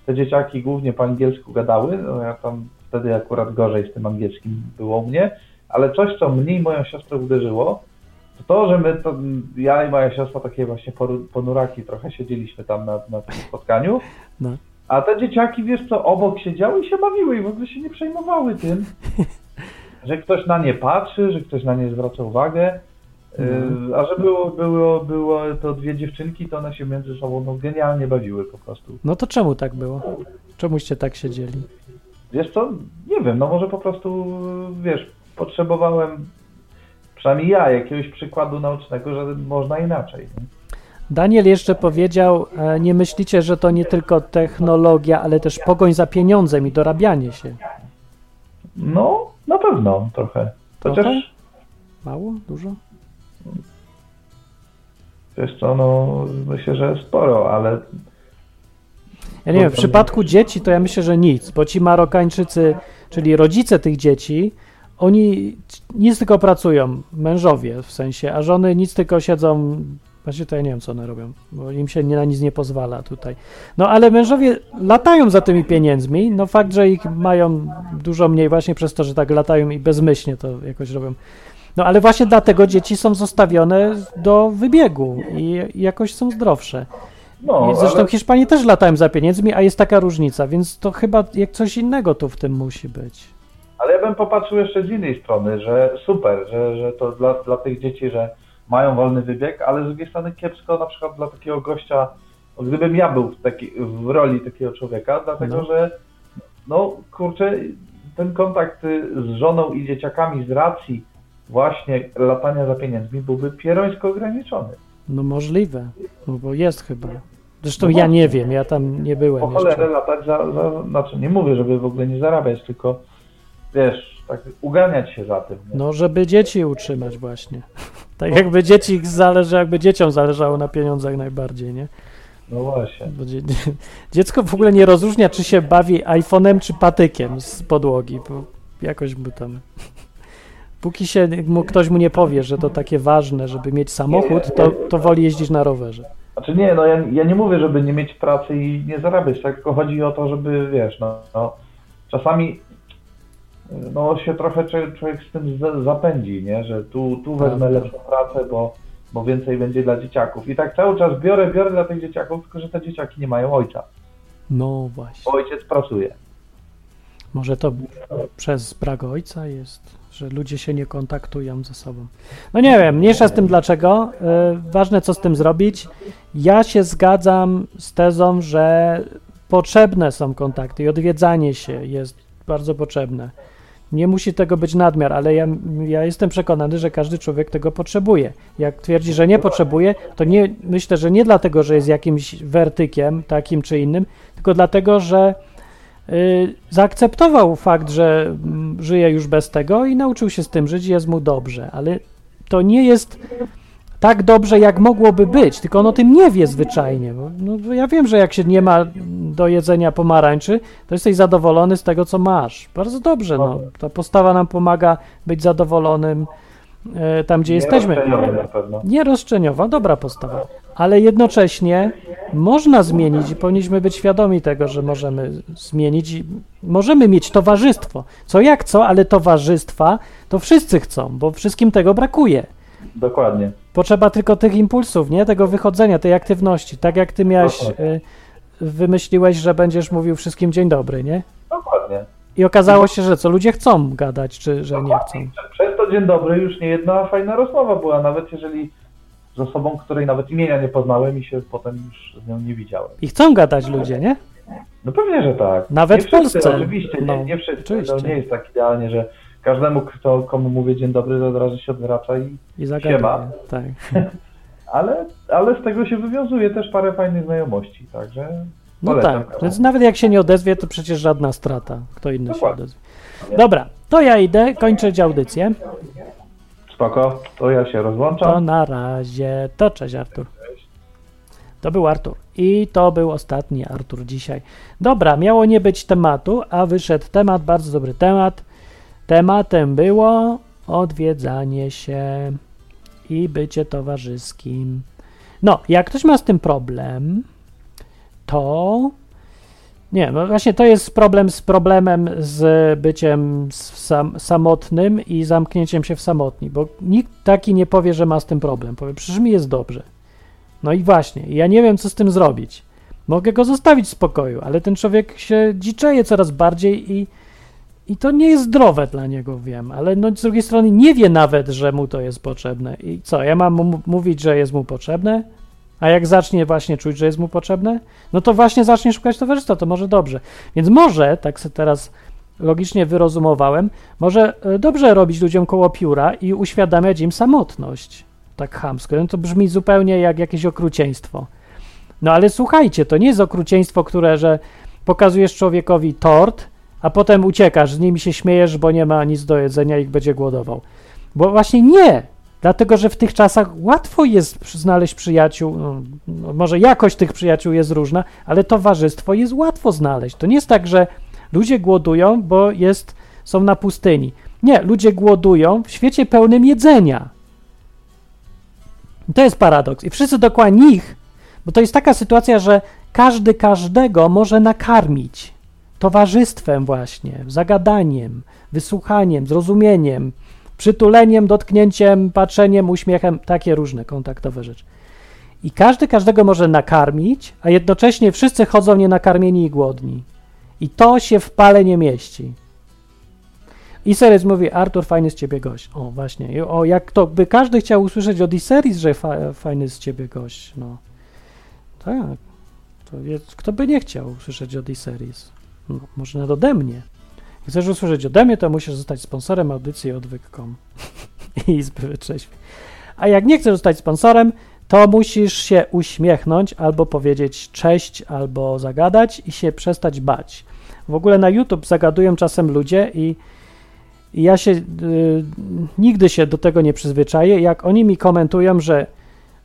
Te dzieciaki głównie po angielsku gadały, no ja tam wtedy akurat gorzej z tym angielskim było u mnie, ale coś, co mnie i moją siostrę uderzyło, to to, że my, to, ja i moja siostra takie właśnie ponuraki trochę siedzieliśmy tam na, na tym spotkaniu, No. a te dzieciaki, wiesz co, obok siedziały i się bawiły i w ogóle się nie przejmowały tym, (laughs) że ktoś na nie patrzy, że ktoś na nie zwraca uwagę. Yy, A że było, było, było to dwie dziewczynki, to one się między sobą no, genialnie bawiły po prostu. No to czemu tak było? Czemuście tak siedzieli? Wiesz co, nie wiem, no może po prostu, wiesz, potrzebowałem, przynajmniej ja, jakiegoś przykładu naocznego, że można inaczej. Nie? Daniel jeszcze powiedział, e, nie myślicie, że to nie tylko technologia, ale też pogoń za pieniądzem i dorabianie się. No, na pewno trochę. Chociaż, Trochę? Mało? Dużo? Wiesz co, no myślę, że sporo, ale Ja nie wiem, w przypadku dzieci to ja myślę, że nic, bo ci Marokańczycy, czyli rodzice tych dzieci, oni nic tylko pracują, mężowie w sensie, a żony nic tylko siedzą, właśnie to ja nie wiem, co one robią, bo im się nie, na nic nie pozwala tutaj. No ale mężowie latają za tymi pieniędzmi, no fakt, że ich mają dużo mniej właśnie przez to, że tak latają i bezmyślnie to jakoś robią. No ale właśnie dlatego dzieci są zostawione do wybiegu i jakoś są zdrowsze. no, I zresztą ale, Hiszpanii też latają za pieniędzmi, a jest taka różnica, więc to chyba jak coś innego tu w tym musi być. ale ja bym popatrzył jeszcze z innej strony, że super, że, że to dla, dla tych dzieci, że mają wolny wybieg, ale z drugiej strony kiepsko na przykład dla takiego gościa, no, gdybym ja był w, taki, w roli takiego człowieka, dlatego No. że no kurczę, ten kontakt z żoną i dzieciakami z racji właśnie latania za pieniędzmi byłby pierońsko ograniczony. No możliwe, no bo jest chyba. Zresztą No ja właśnie. nie wiem, ja tam nie byłem Po cholerę latać za, za, znaczy nie mówię, żeby w ogóle nie zarabiać, tylko wiesz, tak uganiać się za tym. Nie? No, żeby dzieci utrzymać właśnie. (laughs) Tak jakby dzieci zależy, jakby dzieciom zależało na pieniądzach najbardziej, nie? No właśnie. Dziecko w ogóle nie rozróżnia, czy się bawi iPhone'em, czy patykiem z podłogi, bo jakoś by tam... Póki się mu, ktoś mu nie powie, że to takie ważne, żeby mieć samochód, to, to woli jeździć na rowerze. Znaczy nie, no ja, ja nie mówię, żeby nie mieć pracy i nie zarabiać, tak, tylko chodzi o to, żeby wiesz, no, no czasami no się trochę człowiek, z tym za- zapędzi, nie, że tu, tu wezmę Prawda. lepszą pracę, bo, bo więcej będzie dla dzieciaków. I tak cały czas biorę, biorę dla tych dzieciaków, tylko że te dzieciaki nie mają ojca, No właśnie. bo ojciec pracuje. Może to przez brak ojca jest, że ludzie się nie kontaktują ze sobą. No nie wiem, mniejsza z tym dlaczego. Yy, ważne, co z tym zrobić. Ja się zgadzam z tezą, że potrzebne są kontakty i odwiedzanie się jest bardzo potrzebne. Nie musi tego być nadmiar, ale ja, ja jestem przekonany, że każdy człowiek tego potrzebuje. Jak twierdzi, że nie potrzebuje, to nie, myślę, że nie dlatego, że jest jakimś wertykiem takim czy innym, tylko dlatego, że zaakceptował fakt, że mm, żyje już bez tego i nauczył się z tym żyć jest mu dobrze, ale to nie jest tak dobrze, jak mogłoby być, tylko on o tym nie wie zwyczajnie. Bo, no, ja wiem, że jak się nie ma do jedzenia pomarańczy, to jesteś zadowolony z tego, co masz. Bardzo dobrze, no. Ta postawa nam pomaga być zadowolonym e, tam, gdzie jesteśmy. Roszczeniowy na pewno. Nie roszczeniowa, dobra postawa. Ale jednocześnie można zmienić i powinniśmy być świadomi tego, że możemy zmienić. i Możemy mieć towarzystwo. Co jak co, ale towarzystwa to wszyscy chcą, bo wszystkim tego brakuje. Dokładnie. Potrzeba tylko tych impulsów, nie? Tego wychodzenia, tej aktywności. Tak jak ty miałeś, Dokładnie. y, wymyśliłeś, że będziesz mówił wszystkim dzień dobry, nie? Dokładnie. I okazało się, że co, ludzie chcą gadać, czy że nie chcą. Przez to dzień dobry już nie jedna fajna rozmowa była, nawet jeżeli z osobą, której nawet imienia nie poznałem i się potem już z nią nie widziałem. I chcą gadać ludzie, nie? No pewnie, że tak. Nawet nie w Polsce. Oczywiście, No, nie, nie wszyscy. oczywiście. To nie jest tak idealnie, że każdemu, kto, komu mówię dzień dobry, to od razu się odwraca i I. Siema. Tak. (laughs) ale, ale z tego się wywiązuje też parę fajnych znajomości, także No tak, więc nawet jak się nie odezwie, to przecież żadna strata. Kto inny się Dokładnie. odezwie. Dobra, to ja idę, kończę audycję. Spoko, to ja się To rozłączam. na razie. To cześć Artur. To był Artur. I to był ostatni Artur dzisiaj. Dobra, miało nie być tematu, a wyszedł temat, bardzo dobry temat. Tematem było odwiedzanie się i bycie towarzyskim. No, jak ktoś ma z tym problem, to nie, no właśnie to jest problem z problemem z byciem sam, samotnym i zamknięciem się w samotni, bo nikt taki nie powie, że ma z tym problem. Powie, przecież mi jest dobrze. No i właśnie, ja nie wiem, co z tym zrobić. Mogę go zostawić w spokoju, ale ten człowiek się dziczeje coraz bardziej i, i to nie jest zdrowe dla niego, wiem, ale no z drugiej strony nie wie nawet, że mu to jest potrzebne. I co, ja mam mu mówić, że jest mu potrzebne? A jak zacznie właśnie czuć, że jest mu potrzebne, no to właśnie zacznie szukać towarzystwa, to może dobrze. Więc może, tak sobie teraz logicznie wyrozumowałem, może e, dobrze robić ludziom koło pióra i uświadamiać im samotność. Tak chamsko. No to brzmi zupełnie jak jakieś okrucieństwo. No ale słuchajcie, to nie jest okrucieństwo, które, że pokazujesz człowiekowi tort, a potem uciekasz, z nimi się śmiejesz, bo nie ma nic do jedzenia i będzie głodował. Bo właśnie nie. Dlatego, że w tych czasach łatwo jest znaleźć przyjaciół. No, no, może jakość tych przyjaciół jest różna, ale towarzystwo jest łatwo znaleźć. To nie jest tak, że ludzie głodują, bo jest, są na pustyni. Nie, ludzie głodują w świecie pełnym jedzenia. I to jest paradoks. I wszyscy dookoła nich, bo to jest taka sytuacja, że każdy każdego może nakarmić towarzystwem właśnie, zagadaniem, wysłuchaniem, zrozumieniem, przytuleniem, dotknięciem, patrzeniem, uśmiechem, takie różne kontaktowe rzeczy. I każdy każdego może nakarmić, a jednocześnie wszyscy chodzą nienakarmieni i głodni. I to się w pale nie mieści. Iseris mówi, Artur, fajny z ciebie gość. O, właśnie. O, jak to by każdy chciał usłyszeć od Iseris, że fa fajny z ciebie gość. No. Tak. Jest, kto by nie chciał usłyszeć od Iseris? No, może nawet ode mnie. Chcesz usłyszeć ode mnie, to musisz zostać sponsorem audycji odwyk.com (laughs) i Izby Wytrzeźwień. A jak nie chcesz zostać sponsorem, to musisz się uśmiechnąć albo powiedzieć cześć, albo zagadać i się przestać bać. W ogóle na YouTube zagadują czasem ludzie i, i ja się y, nigdy się do tego nie przyzwyczaję. Jak oni mi komentują, że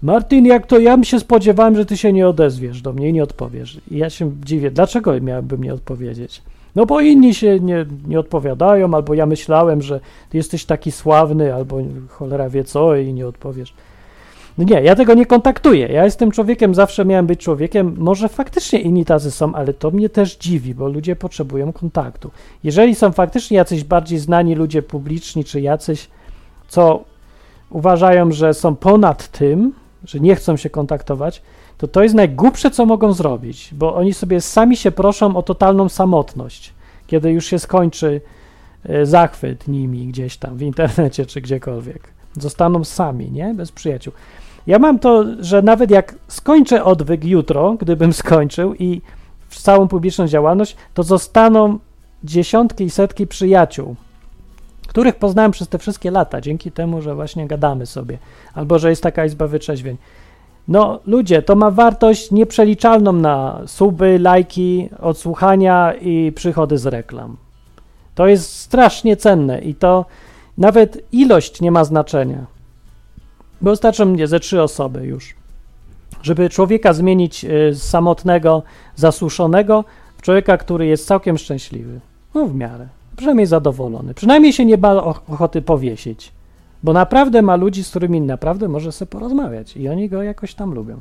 Martin, jak to ja się spodziewałem, że ty się nie odezwiesz do mnie i nie odpowiesz. I ja się dziwię, dlaczego miałbym nie odpowiedzieć? No bo inni się nie, nie odpowiadają, albo ja myślałem, że ty jesteś taki sławny, albo cholera wie co i nie odpowiesz. No nie, ja tego nie kontaktuję. Ja jestem człowiekiem, zawsze miałem być człowiekiem. Może faktycznie inni tacy są, ale to mnie też dziwi, bo ludzie potrzebują kontaktu. Jeżeli są faktycznie jacyś bardziej znani ludzie publiczni, czy jacyś, co uważają, że są ponad tym, że nie chcą się kontaktować, to to jest najgłupsze, co mogą zrobić, bo oni sobie sami się proszą o totalną samotność, kiedy już się skończy e, zachwyt nimi gdzieś tam w internecie czy gdziekolwiek. Zostaną sami, nie? Bez przyjaciół. Ja mam to, że nawet jak skończę odwyk jutro, gdybym skończył i całą publiczną działalność, to zostaną dziesiątki i setki przyjaciół. których poznałem przez te wszystkie lata, dzięki temu, że właśnie gadamy sobie, albo że jest taka izba wytrzeźwień. No, ludzie, to ma wartość nieprzeliczalną na suby, lajki, odsłuchania i przychody z reklam. To jest strasznie cenne i to nawet ilość nie ma znaczenia. Bo starczą mnie ze trzy osoby już, żeby człowieka zmienić y, z samotnego, zasuszonego w człowieka, który jest całkiem szczęśliwy. No, w miarę. Przynajmniej zadowolony. Przynajmniej się nie ma ochoty powiesić. Bo naprawdę ma ludzi, z którymi naprawdę może sobie porozmawiać i oni go jakoś tam lubią.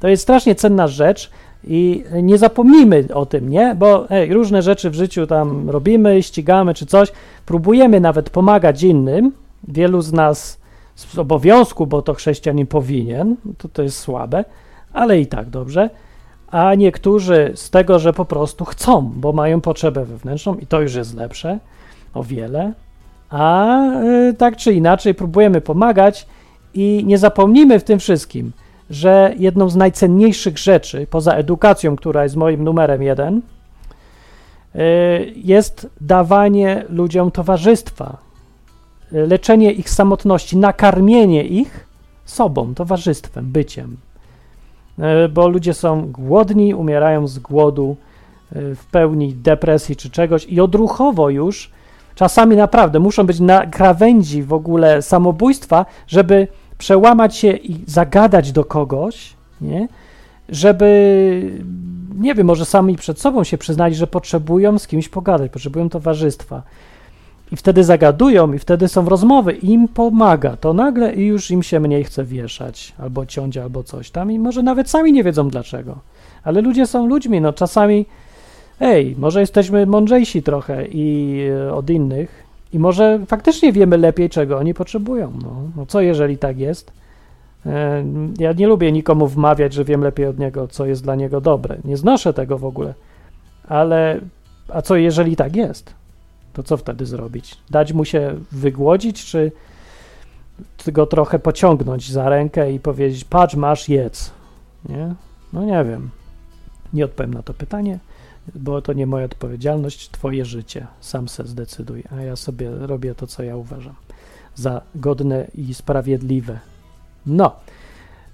To jest strasznie cenna rzecz i nie zapomnijmy o tym, nie? Bo różne rzeczy w życiu tam robimy, ścigamy czy coś, próbujemy nawet pomagać innym. Wielu z nas z obowiązku, bo to chrześcijanin powinien, to, to jest słabe, ale i tak dobrze. A niektórzy z tego, że po prostu chcą, bo mają potrzebę wewnętrzną i to już jest lepsze o wiele. A y, tak czy inaczej próbujemy pomagać i nie zapomnijmy w tym wszystkim, że jedną z najcenniejszych rzeczy, poza edukacją, która jest moim numerem jeden, y, jest dawanie ludziom towarzystwa, y, leczenie ich samotności, nakarmienie ich sobą, towarzystwem, byciem. Bo ludzie są głodni, umierają z głodu, w pełni depresji czy czegoś i odruchowo już czasami naprawdę muszą być na krawędzi w ogóle samobójstwa, żeby przełamać się i zagadać do kogoś, nie? żeby, nie wiem, może sami przed sobą się przyznali, że potrzebują z kimś pogadać, potrzebują towarzystwa. I wtedy zagadują, i wtedy są rozmowy, i im pomaga. To nagle i już im się mniej chce wieszać, albo ciąć, albo coś tam, i może nawet sami nie wiedzą dlaczego. Ale ludzie są ludźmi, no czasami ej, może jesteśmy mądrzejsi trochę i e, od innych i może faktycznie wiemy lepiej, czego oni potrzebują. No, no co jeżeli tak jest? E, ja nie lubię nikomu wmawiać, że wiem lepiej od niego, co jest dla niego dobre. Nie znoszę tego w ogóle. Ale a co jeżeli tak jest? To co wtedy zrobić? Dać mu się wygłodzić, czy go trochę pociągnąć za rękę i powiedzieć: Patrz, masz, jedz. Nie? No nie wiem. Nie odpowiem na to pytanie bo to nie moja odpowiedzialność, twoje życie, sam se zdecyduj, a ja sobie robię to, co ja uważam za godne i sprawiedliwe. No,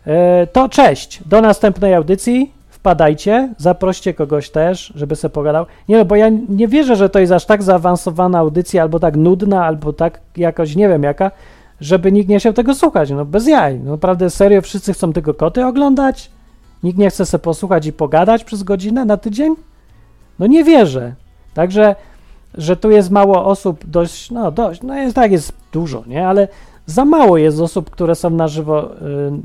e, to cześć, do następnej audycji, wpadajcie, zaproście kogoś też, żeby se pogadał. Nie no, bo ja nie wierzę, że to jest aż tak zaawansowana audycja, albo tak nudna, albo tak jakoś, nie wiem jaka, żeby nikt nie chciał tego słuchać, no bez jaj. No naprawdę, serio, wszyscy chcą tylko koty oglądać? Nikt nie chce sobie posłuchać i pogadać przez godzinę na tydzień? No nie wierzę. Także, że tu jest mało osób, dość, no dość, no jest tak, jest dużo, nie? Ale za mało jest osób, które są na żywo y,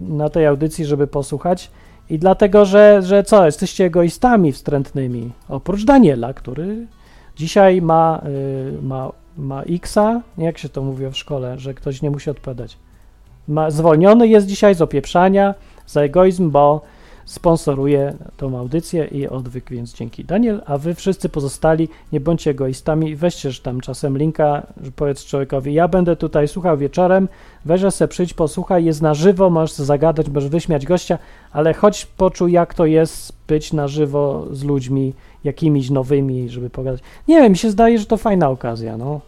na tej audycji, żeby posłuchać. I dlatego, że, że co, jesteście egoistami wstrętnymi. Oprócz Daniela, który dzisiaj ma, y, ma, ma Xa, jak się to mówi w szkole, że ktoś nie musi odpowiadać. Ma, zwolniony jest dzisiaj z opieprzania za egoizm, bo sponsoruje tą audycję i odwyk, więc dzięki Daniel, a wy wszyscy pozostali nie bądźcie egoistami, weźcie tam czasem linka, powiedz człowiekowi, ja będę tutaj słuchał wieczorem, weź se przyjdź, posłuchaj, jest na żywo, możesz zagadać, możesz wyśmiać gościa, ale choć poczuj jak to jest być na żywo z ludźmi jakimiś nowymi, żeby pogadać. Nie wiem, mi się zdaje, że to fajna okazja, no.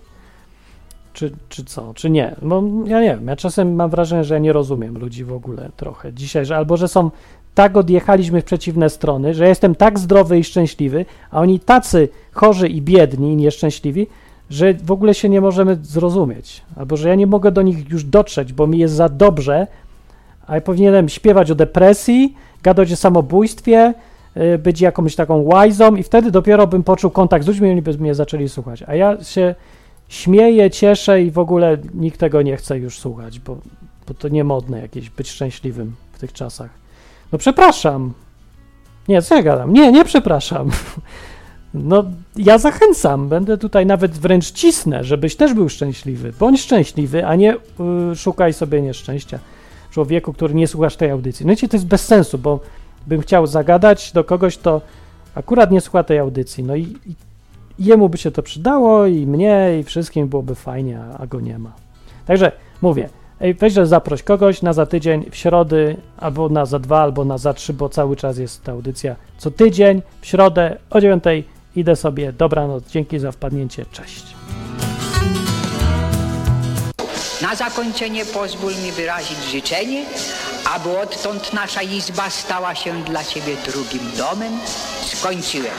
Czy, czy co, czy nie? Bo ja nie wiem, ja czasem mam wrażenie, że ja nie rozumiem ludzi w ogóle trochę dzisiaj, że albo że są tak odjechaliśmy w przeciwne strony, że jestem tak zdrowy i szczęśliwy, a oni tacy chorzy i biedni i nieszczęśliwi, że w ogóle się nie możemy zrozumieć. Albo że ja nie mogę do nich już dotrzeć, bo mi jest za dobrze, a ja powinienem śpiewać o depresji, gadać o samobójstwie, y, być jakąś taką łajzą i wtedy dopiero bym poczuł kontakt z ludźmi oni by mnie zaczęli słuchać. A ja się śmieję, cieszę i w ogóle nikt tego nie chce już słuchać, bo, bo to niemodne jakieś być szczęśliwym w tych czasach. No przepraszam. Nie, co ja gadam? Nie, nie przepraszam. No, ja zachęcam, będę tutaj nawet wręcz cisnę, żebyś też był szczęśliwy. Bądź szczęśliwy, a nie y, szukaj sobie nieszczęścia człowieku, który nie słuchasz tej audycji. No wiecie, to jest bez sensu, bo bym chciał zagadać do kogoś, to akurat nie słucha tej audycji. No i, i jemu by się to przydało, i mnie, i wszystkim byłoby fajnie, a, a go nie ma. Także mówię, Ej, weź, że zaproś kogoś na za tydzień, w środę, albo na za dwa, albo na za trzy, bo cały czas jest ta audycja co tydzień, w środę o dziewiątej idę sobie, dobranoc, dzięki za wpadnięcie, cześć. Na zakończenie pozwól mi wyrazić życzenie, aby odtąd nasza izba stała się dla Ciebie drugim domem. Skończyłem.